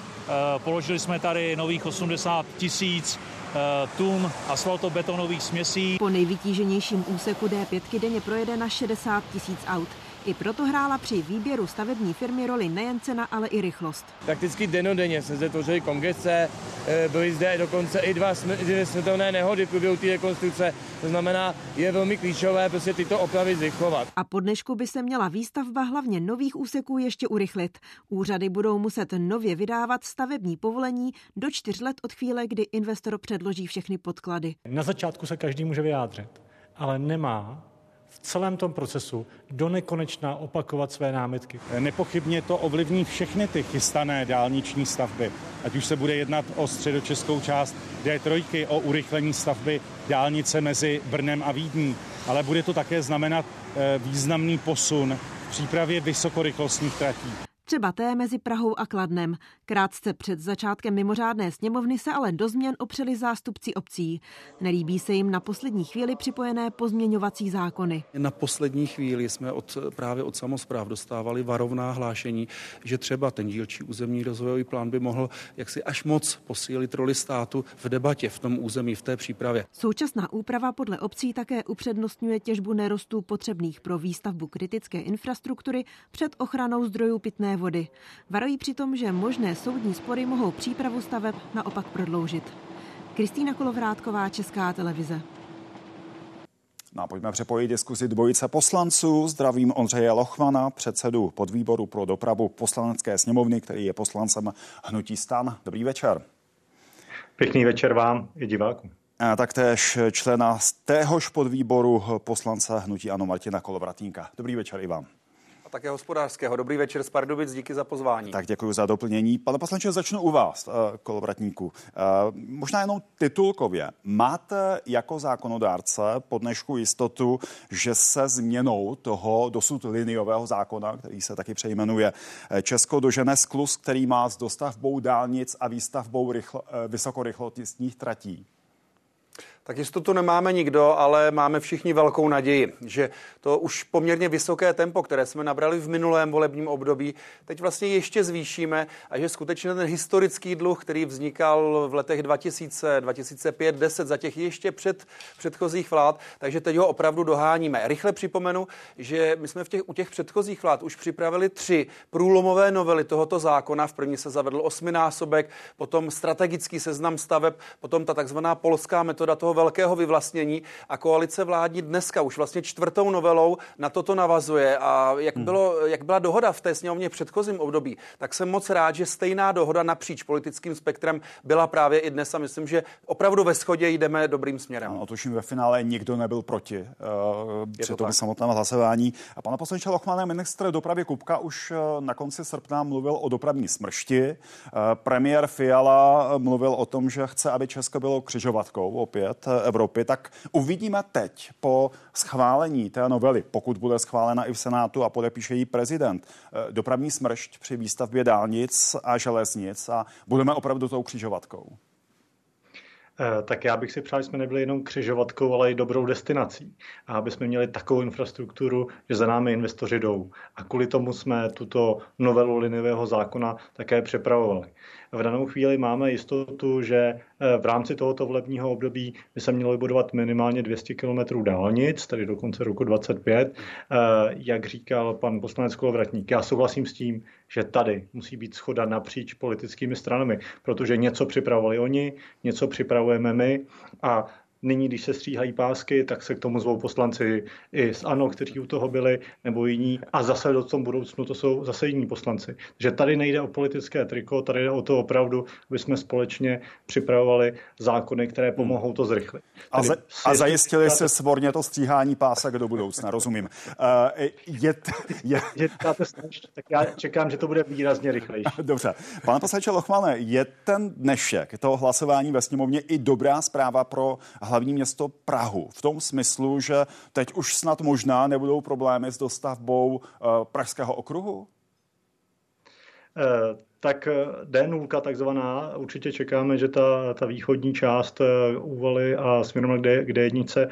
S13: položili jsme tady nových 80 tisíc eh, tun asfaltobetonových směsí.
S11: Po nejvytíženějším úseku D5 denně projede na 60 tisíc aut. I proto hrála při výběru stavební firmy roli nejen cena, ale i rychlost.
S14: Prakticky denodenně se zde tvořily kongresce, eh, byly zde dokonce i dva světelné nehody v průběhu té rekonstrukce. To znamená, je velmi klíčové prostě tyto opravy zrychlovat.
S11: A po dnešku by se měla výstavba hlavně nových úseků ještě urychlit. Úřady budou muset nově vydávat stavební povolení do čtyř let od chvíle, kdy investor předloží všechny podklady.
S15: Na začátku se každý může vyjádřit, ale nemá celém tom procesu do nekonečna opakovat své námitky.
S16: Nepochybně to ovlivní všechny ty chystané dálniční stavby. Ať už se bude jednat o středočeskou část D3, o urychlení stavby dálnice mezi Brnem a Vídní, ale bude to také znamenat eh, významný posun v přípravě vysokorychlostních tratí
S11: třeba té mezi Prahou a Kladnem. Krátce před začátkem mimořádné sněmovny se ale do změn opřeli zástupci obcí. Nelíbí se jim na poslední chvíli připojené pozměňovací zákony.
S17: Na poslední chvíli jsme od, právě od samozpráv dostávali varovná hlášení, že třeba ten dílčí územní rozvojový plán by mohl jaksi až moc posílit roli státu v debatě v tom území, v té přípravě.
S11: Současná úprava podle obcí také upřednostňuje těžbu nerostů potřebných pro výstavbu kritické infrastruktury před ochranou zdrojů pitné vody. Varují přitom, že možné soudní spory mohou přípravu staveb naopak prodloužit. Kristýna Kolovrátková, Česká televize.
S1: No a pojďme přepojit diskuzi dvojice poslanců. Zdravím Ondřeje Lochmana, předsedu podvýboru pro dopravu poslanecké sněmovny, který je poslancem Hnutí stan. Dobrý večer.
S18: Pěkný večer vám i divákům.
S1: A taktéž člena z téhož podvýboru poslance Hnutí Ano Martina Kolovratníka. Dobrý večer i vám
S19: a také hospodářského. Dobrý večer z Pardubic, díky za pozvání.
S1: Tak děkuji za doplnění. Pane poslanče, začnu u vás, eh, kolovratníku. Eh, možná jenom titulkově. Máte jako zákonodárce po dnešku jistotu, že se změnou toho dosud liniového zákona, který se taky přejmenuje eh, Česko dožene sklus, který má s dostavbou dálnic a výstavbou rychlo, vysokorychlostních tratí?
S19: Tak jistotu nemáme nikdo, ale máme všichni velkou naději, že to už poměrně vysoké tempo, které jsme nabrali v minulém volebním období, teď vlastně ještě zvýšíme a že skutečně ten historický dluh, který vznikal v letech 2000, 2005, 10 za těch ještě před předchozích vlád, takže teď ho opravdu doháníme. Rychle připomenu, že my jsme v těch, u těch předchozích vlád už připravili tři průlomové novely tohoto zákona. V první se zavedl osminásobek, potom strategický seznam staveb, potom ta takzvaná polská metoda toho velkého vyvlastnění a koalice vládní dneska už vlastně čtvrtou novelou na toto navazuje a jak, hmm. bylo, jak byla dohoda v té sněmovně v předchozím období, tak jsem moc rád, že stejná dohoda napříč politickým spektrem byla právě i dnes a myslím, že opravdu ve shodě jdeme dobrým směrem.
S1: Ano, tuším ve finále nikdo nebyl proti uh, při tom samotném hlasování. A pana poslanče Lochmane, ministr dopravy Kupka už uh, na konci srpna mluvil o dopravní smršti. Uh, premiér Fiala mluvil o tom, že chce, aby Česko bylo křižovatkou opět Evropy, tak uvidíme teď po schválení té novely, pokud bude schválena i v Senátu a podepíše ji prezident, eh, dopravní smršť při výstavbě dálnic a železnic a budeme opravdu tou křižovatkou.
S18: Eh, tak já bych si přál, že jsme nebyli jenom křižovatkou, ale i dobrou destinací. A aby jsme měli takovou infrastrukturu, že za námi investoři jdou. A kvůli tomu jsme tuto novelu liniového zákona také připravovali v danou chvíli máme jistotu, že eh, v rámci tohoto volebního období by se mělo vybudovat minimálně 200 km dálnic, tedy do konce roku 2025. Eh, jak říkal pan poslanec Kolovratník, já souhlasím s tím, že tady musí být schoda napříč politickými stranami, protože něco připravovali oni, něco připravujeme my a Nyní, když se stříhají pásky, tak se k tomu zvou poslanci i z ANO, kteří u toho byli, nebo jiní. A zase do tom budoucnu to jsou zase jiní poslanci. Takže tady nejde o politické triko, tady jde o to opravdu, aby jsme společně připravovali zákony, které pomohou to zrychlit.
S1: A, za, a zajistili se svorně to stříhání pásek do budoucna, rozumím. Uh, je,
S18: je... je tak já čekám, že to bude výrazně rychlejší.
S1: Dobře. Pane poslanče Lochmane, je ten dnešek toho hlasování ve sněmovně i dobrá zpráva pro hlavní město Prahu. V tom smyslu, že teď už snad možná nebudou problémy s dostavbou uh, Pražského okruhu?
S18: Uh, tak D0 takzvaná, určitě čekáme, že ta, ta východní část úvaly a směrem k D1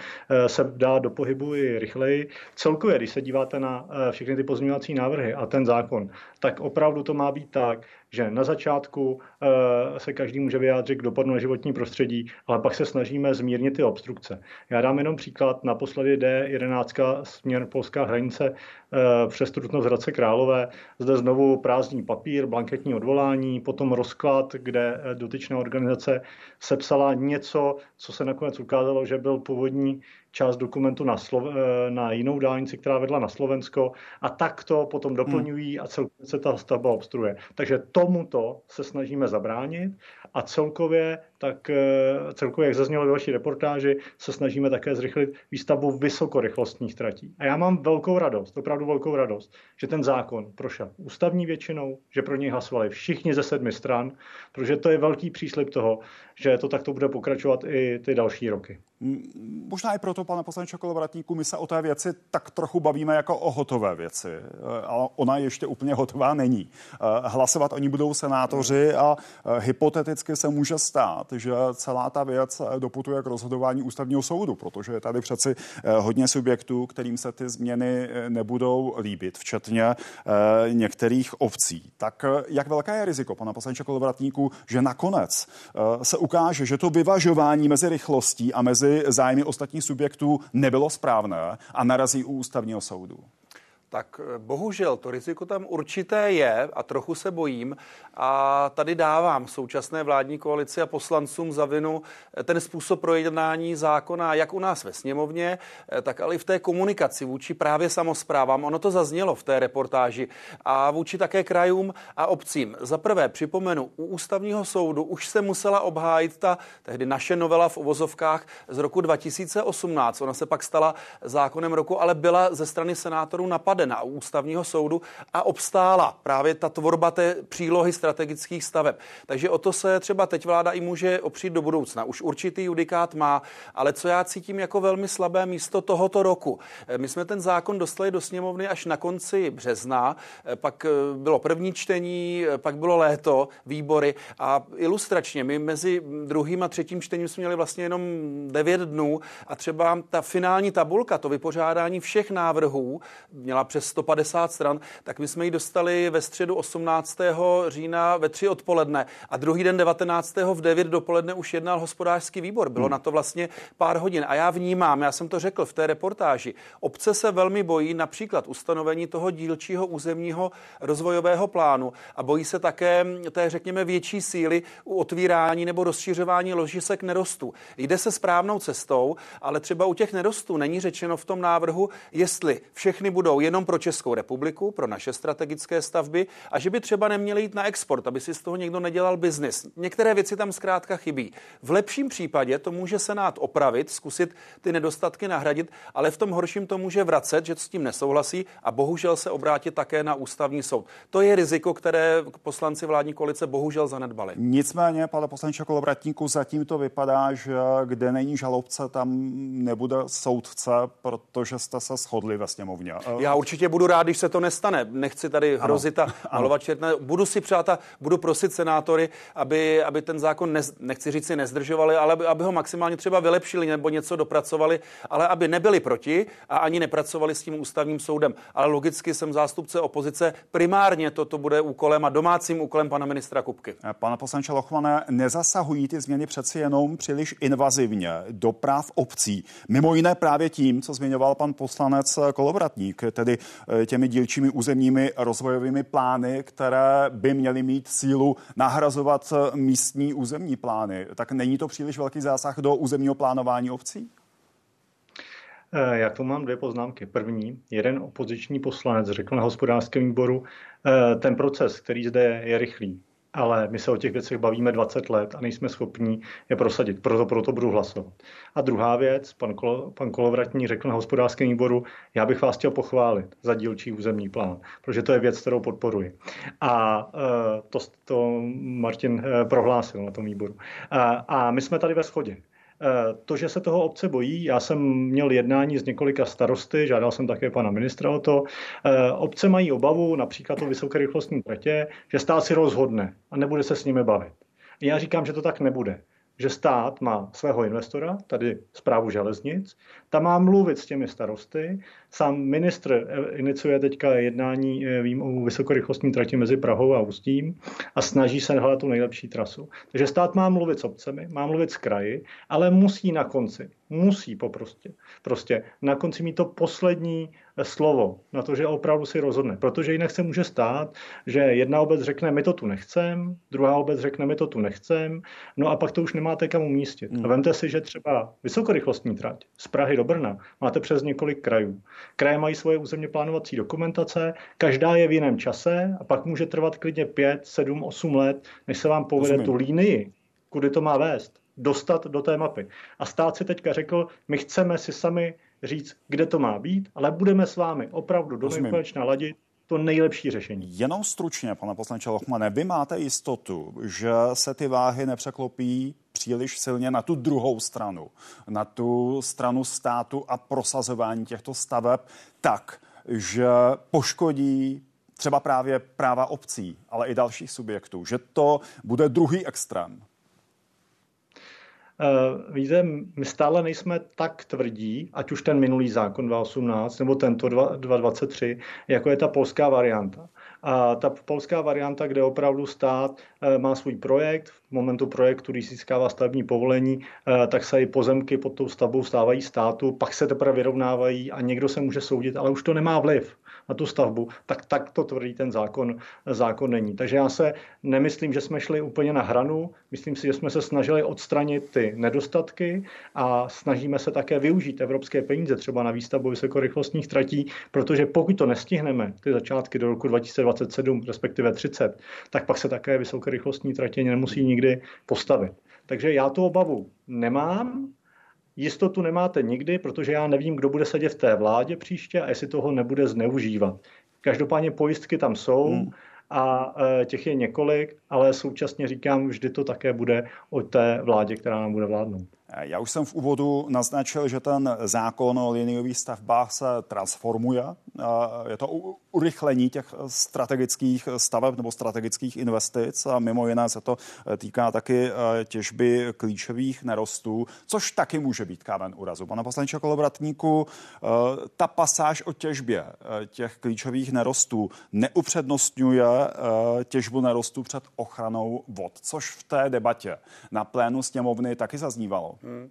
S18: se dá do pohybu i rychleji. Celkově, když se díváte na všechny ty pozměňovací návrhy a ten zákon, tak opravdu to má být tak, že na začátku eh, se každý může vyjádřit k dopadu na životní prostředí, ale pak se snažíme zmírnit ty obstrukce. Já dám jenom příklad, naposledy D11 směr polská hranice eh, přes Trutnov z Hradce Králové, zde znovu prázdný papír, blanketní odvolání, potom rozklad, kde eh, dotyčná organizace sepsala něco, co se nakonec ukázalo, že byl původní část dokumentu na, Slo- eh, na jinou dálnici, která vedla na Slovensko a tak to potom hmm. doplňují a celkově se ta stavba obstruuje. Takže tomuto se snažíme zabránit a celkově, tak eh, celkově, jak zaznělo ve vaší reportáži, se snažíme také zrychlit výstavbu vysokorychlostních tratí. A já mám velkou radost, opravdu velkou radost, že ten zákon prošel ústavní většinou, že pro něj hlasovali všichni ze sedmi stran, protože to je velký příslip toho, že to takto bude pokračovat i ty další roky.
S1: Možná i proto, pane poslanče Kolovratníku, my se o té věci tak trochu bavíme jako o hotové věci, eh, ale ona ještě úplně hotová není. Eh, hlasovat o ní budou senátoři a eh, hypoteticky se může stát, že celá ta věc doputuje k rozhodování ústavního soudu, protože je tady přeci hodně subjektů, kterým se ty změny nebudou líbit, včetně některých obcí. Tak jak velké je riziko, pane poslanče Kolovratníku, že nakonec se ukáže, že to vyvažování mezi rychlostí a mezi zájmy ostatních subjektů nebylo správné a narazí u ústavního soudu?
S19: Tak eh, bohužel to riziko tam určité je a trochu se bojím a tady dávám současné vládní koalici a poslancům za vinu eh, ten způsob projednání zákona jak u nás ve sněmovně, eh, tak ale i v té komunikaci vůči právě samozprávám. Ono to zaznělo v té reportáži a vůči také krajům a obcím. Za prvé připomenu, u ústavního soudu už se musela obhájit ta tehdy naše novela v uvozovkách z roku 2018. Ona se pak stala zákonem roku, ale byla ze strany senátorů napadena u ústavního soudu a obstála právě ta tvorba té přílohy strategických staveb. Takže o to se třeba teď vláda i může opřít do budoucna. Už určitý judikát má, ale co já cítím jako velmi slabé místo tohoto roku. My jsme ten zákon dostali do sněmovny až na konci března, pak bylo první čtení, pak bylo léto, výbory a ilustračně my mezi druhým a třetím čtením jsme měli vlastně jenom 9 dnů a třeba ta finální tabulka, to vypořádání všech návrhů měla přes 150 stran, tak my jsme ji dostali ve středu 18. října ve 3 odpoledne a druhý den 19. v 9 dopoledne už jednal hospodářský výbor. Bylo hmm. na to vlastně pár hodin a já vnímám, já jsem to řekl v té reportáži, obce se velmi bojí například ustanovení toho dílčího územního rozvojového plánu a bojí se také té, řekněme, větší síly u otvírání nebo rozšiřování ložisek nerostů. Jde se správnou cestou, ale třeba u těch nerostů není řečeno v tom návrhu, jestli všechny budou jenom pro Českou republiku, pro naše strategické stavby a že by třeba neměly jít na export, aby si z toho někdo nedělal biznis. Některé věci tam zkrátka chybí. V lepším případě to může Senát opravit, zkusit ty nedostatky nahradit, ale v tom horším to může vracet, že s tím nesouhlasí a bohužel se obrátit také na ústavní soud. To je riziko, které poslanci vládní koalice bohužel zanedbali.
S1: Nicméně, pane poslanče Kolovratníku, zatím to vypadá, že kde není žalobce, tam nebude soudce, protože jste se shodli ve sněmovně.
S19: Já určitě budu rád, když se to nestane. Nechci tady hrozit a malovat černé. Budu si přát a budu prosit senátory, aby, aby ten zákon, ne, nechci říct si nezdržovali, ale aby, aby ho maximálně třeba vylepšili nebo něco dopracovali, ale aby nebyli proti a ani nepracovali s tím ústavním soudem. Ale logicky jsem zástupce opozice. Primárně toto bude úkolem a domácím úkolem pana ministra Kupky.
S1: Pane poslanče Lochmane, nezasahují ty změny přeci jenom příliš invazivně do práv obcí. Mimo jiné právě tím, co zmiňoval pan poslanec Kolovratník, tedy eh, těmi dílčími územními rozvojovými plány, které by měly mít sílu nahrazovat eh, místní územní plány. Tak není to příliš velký zásah do územního plánování obcí?
S18: Eh, já tu mám dvě poznámky. První, jeden opoziční poslanec řekl na hospodářském výboru, ten proces, který zde je, je rychlý ale my se o těch věcech bavíme 20 let a nejsme schopni je prosadit. Proto proto budu hlasovat. A druhá věc, pan, Kolo, pan Kolovratní řekl na hospodářském výboru, já bych vás chtěl pochválit za dílčí územní plán, protože to je věc, kterou podporuji. A e, to, to Martin e, prohlásil na tom výboru. A, a my jsme tady ve shodě. Eh, to, že se toho obce bojí, já jsem měl jednání s několika starosty, žádal jsem také pana ministra o to. Eh, obce mají obavu, například o vysokorychlostní tratě, že stát si rozhodne a nebude se s nimi bavit. Já říkám, že to tak nebude že stát má svého investora, tady zprávu železnic, tam má mluvit s těmi starosty. Sám ministr iniciuje teďka jednání, eh, vím o vysokorychlostní trati mezi Prahou a Ústím a snaží se hledat tu nejlepší trasu. Takže stát má mluvit s obcemi, má mluvit s kraji, ale musí na konci, musí poprostě, prostě na konci mít to poslední slovo na to, že opravdu si rozhodne. Protože jinak se může stát, že jedna obec řekne, my to tu nechcem, druhá obec řekne, my to tu nechcem, no a pak to už nemáte kam umístit. Hmm. A vemte si, že třeba vysokorychlostní trať z Prahy do Brna máte přes několik krajů. Kraje mají svoje územně plánovací dokumentace, každá je v jiném čase a pak může trvat klidně 5, 7, 8 let, než se vám povede Rozumím. tu línii, kudy to má vést, dostat do té mapy. A stát si teďka řekl, my chceme si sami říct, kde to má být, ale budeme s vámi opravdu do nekonečna ladit to nejlepší řešení.
S1: Jenom stručně, pane poslanče Lochmane, vy máte jistotu, že se ty váhy nepřeklopí příliš silně na tu druhou stranu, na tu stranu státu a prosazování těchto staveb tak, že poškodí třeba právě práva obcí, ale i dalších subjektů, že to bude druhý extrém.
S18: Uh, víte, my stále nejsme tak tvrdí, ať už ten minulý zákon 2018 nebo tento 2023, jako je ta polská varianta. A ta polská varianta, kde opravdu stát uh, má svůj projekt, v momentu projektu, když získává stavební povolení, uh, tak se i pozemky pod tou stavbou stávají státu, pak se teprve vyrovnávají a někdo se může soudit, ale už to nemá vliv na tu stavbu, tak tak to tvrdí ten zákon, zákon není. Takže já se nemyslím, že jsme šli úplně na hranu, myslím si, že jsme se snažili odstranit ty nedostatky a snažíme se také využít evropské peníze třeba na výstavbu vysokorychlostních tratí, protože pokud to nestihneme, ty začátky do roku 2027, respektive 30, tak pak se také vysokorychlostní tratě nemusí nikdy postavit. Takže já tu obavu nemám, Jistotu nemáte nikdy, protože já nevím, kdo bude sedět v té vládě příště a jestli toho nebude zneužívat. Každopádně pojistky tam jsou hmm. a e, těch je několik, ale současně říkám, vždy to také bude o té vládě, která nám bude vládnout.
S1: Já už jsem v úvodu naznačil, že ten zákon o liniových stavbách se transformuje. Je to urychlení těch strategických staveb nebo strategických investic a mimo jiné se to týká taky eh, těžby klíčových nerostů, což taky může být kámen úrazu. Pane poslanče Kolobratníku, eh, ta pasáž o těžbě eh, těch klíčových nerostů neupřednostňuje těžbu nerostů před ochranou vod, což v té debatě na plénu sněmovny taky zaznívalo. Hmm.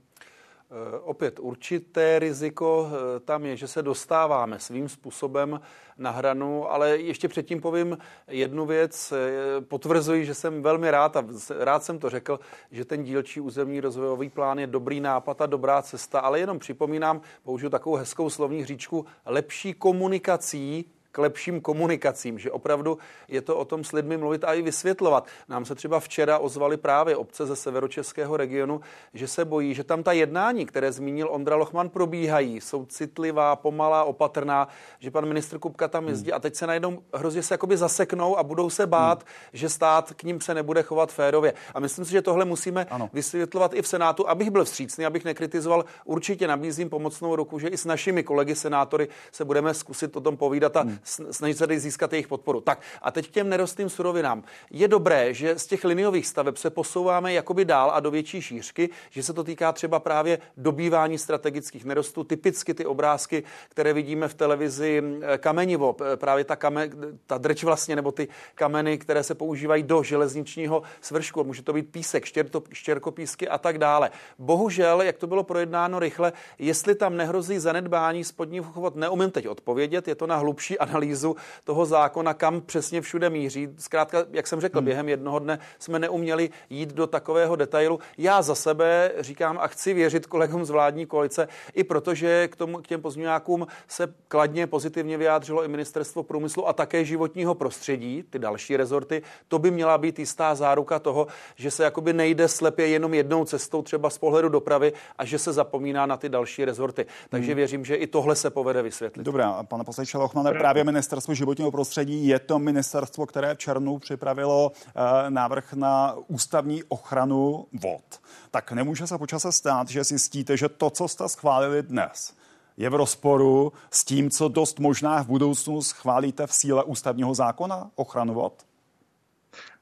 S19: E, opět určité riziko e, tam je, že se dostáváme svým způsobem na hranu, ale ještě předtím povím jednu věc. E, potvrzuji, že jsem velmi rád a rád jsem to řekl, že ten dílčí územní rozvojový plán je dobrý nápad a dobrá cesta, ale jenom připomínám, použiju takovou hezkou slovní hříčku, lepší komunikací k lepším komunikacím, že opravdu je to o tom s lidmi mluvit a i vysvětlovat. Nám se třeba včera ozvali právě obce ze severočeského regionu, že se bojí, že tam ta jednání, které zmínil Ondra Lochman, probíhají, jsou citlivá, pomalá, opatrná, že pan ministr Kupka tam jezdí a teď se najednou hrozně se jakoby zaseknou a budou se bát, hmm. že stát k ním se nebude chovat férově. A myslím si, že tohle musíme ano. vysvětlovat i v Senátu, abych byl vstřícný, abych nekritizoval. Určitě nabízím pomocnou ruku, že i s našimi kolegy senátory se budeme zkusit o tom povídat a hmm snažit se tady získat jejich podporu. Tak a teď k těm nerostným surovinám. Je dobré, že z těch liniových staveb se posouváme jakoby dál a do větší šířky, že se to týká třeba právě dobývání strategických nerostů, typicky ty obrázky, které vidíme v televizi kamenivo, právě ta, kame, ta drč vlastně, nebo ty kameny, které se používají do železničního svršku. Může to být písek, štěrto, štěrkopísky a tak dále. Bohužel, jak to bylo projednáno rychle, jestli tam nehrozí zanedbání spodního chovat, neumím teď odpovědět, je to na hlubší analýzu analýzu toho zákona, kam přesně všude míří. Zkrátka, jak jsem řekl, hmm. během jednoho dne jsme neuměli jít do takového detailu. Já za sebe říkám a chci věřit kolegům z vládní koalice, i protože k, tomu, k těm pozměňákům se kladně pozitivně vyjádřilo i ministerstvo průmyslu a také životního prostředí, ty další rezorty. To by měla být jistá záruka toho, že se jakoby nejde slepě jenom jednou cestou, třeba z pohledu dopravy, a že se zapomíná na ty další rezorty. Takže hmm. věřím, že i tohle se povede vysvětlit.
S1: Dobrá, pane poslanče Lochmane, právě ministerstvo životního prostředí je to ministerstvo, které v červnu připravilo eh, návrh na ústavní ochranu vod. Tak nemůže se počase stát, že zjistíte, že to, co jste schválili dnes, je v rozporu s tím, co dost možná v budoucnu schválíte v síle ústavního zákona ochranu vod?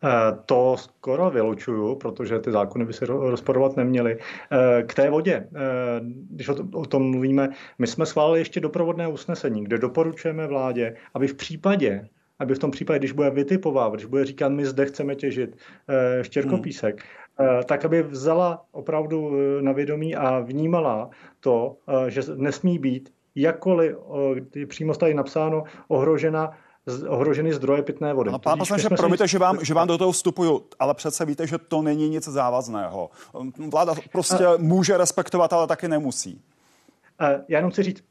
S18: Eh, to skoro vylučuju, protože ty zákony by se rozporovat neměly. Eh, k té vodě, eh, když o tom mluvíme, my jsme schválili ještě doprovodné usnesení, kde doporučujeme vládě, aby v případě, aby v tom případě, když bude vytipovávat, když bude říkat, my zde chceme těžit štěrkopísek, hmm. tak aby vzala opravdu na vědomí a vnímala to, že nesmí být jakkoliv, přímo tady napsáno, ohrožena ohroženy zdroje pitné vody.
S1: No, pán poslanče, promiňte, že vám, že vám do toho vstupuju, ale přece víte, že to není nic závazného. Vláda prostě a... může respektovat, ale taky nemusí.
S18: Já jenom chci říct,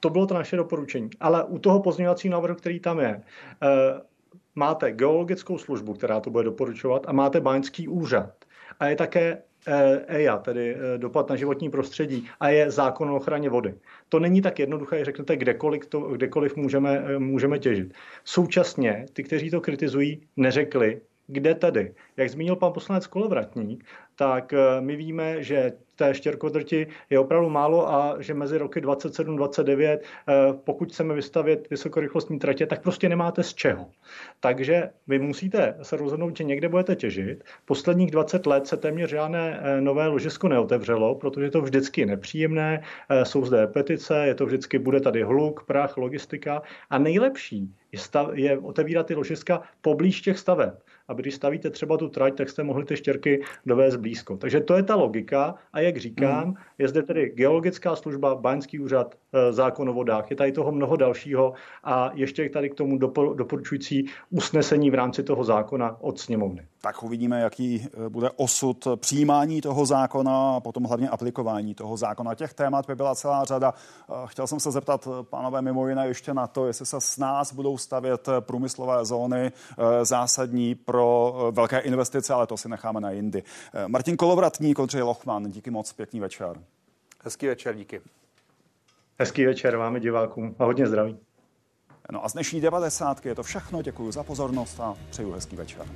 S18: to bylo to naše doporučení, ale u toho pozměňovacího návrhu, který tam je, máte geologickou službu, která to bude doporučovat a máte báňský úřad. A je také EIA, tedy e, dopad na životní prostředí, a je zákon o ochraně vody. To není tak jednoduché, řeknete, kdekoliv, to, kdekoliv můžeme, e, můžeme těžit. Současně ty, kteří to kritizují, neřekli, kde tedy. Jak zmínil pan poslanec Kolovratník, tak e, my víme, že té štěrkodrti je opravdu málo a že mezi roky 27-29, eh, pokud chceme vystavět vysokorychlostní tratě, tak prostě nemáte z čeho. Takže vy musíte se rozhodnout, že někde budete těžit. Posledních 20 let se téměř žádné eh, nové ložisko neotevřelo, protože to vždycky nepříjemné, eh, jsou zde petice, je to vždycky, bude tady hluk, prach, logistika a nejlepší je, stav, je otevírat ty ložiska poblíž těch staveb aby když stavíte třeba tu trať, tak jste mohli ty štěrky dovést blízko. Takže to je ta logika a jak říkám, hmm. je zde tedy geologická služba, báňský úřad, eh, zákon o vodách, je tady toho mnoho dalšího a ještě tady k tomu doporučující usnesení v rámci toho zákona od sněmovny.
S1: Tak uvidíme, jaký eh, bude osud přijímání toho zákona a potom hlavně aplikování toho zákona. Těch témat by byla celá řada. Chtěl jsem se zeptat, pánové, mimo jiné ještě na to, jestli se s nás budou stavět průmyslové zóny zásadní pro velké investice, ale to si necháme na jindy. Eh, Martin Kolovratník, Ondřej Lochman, díky moc, pěkný večer.
S19: Hezký večer, díky.
S18: Hezký večer vám divákům a hodně zdraví.
S1: No a z dnešní 90. je to všechno. Děkuji za pozornost a přeju hezký večer.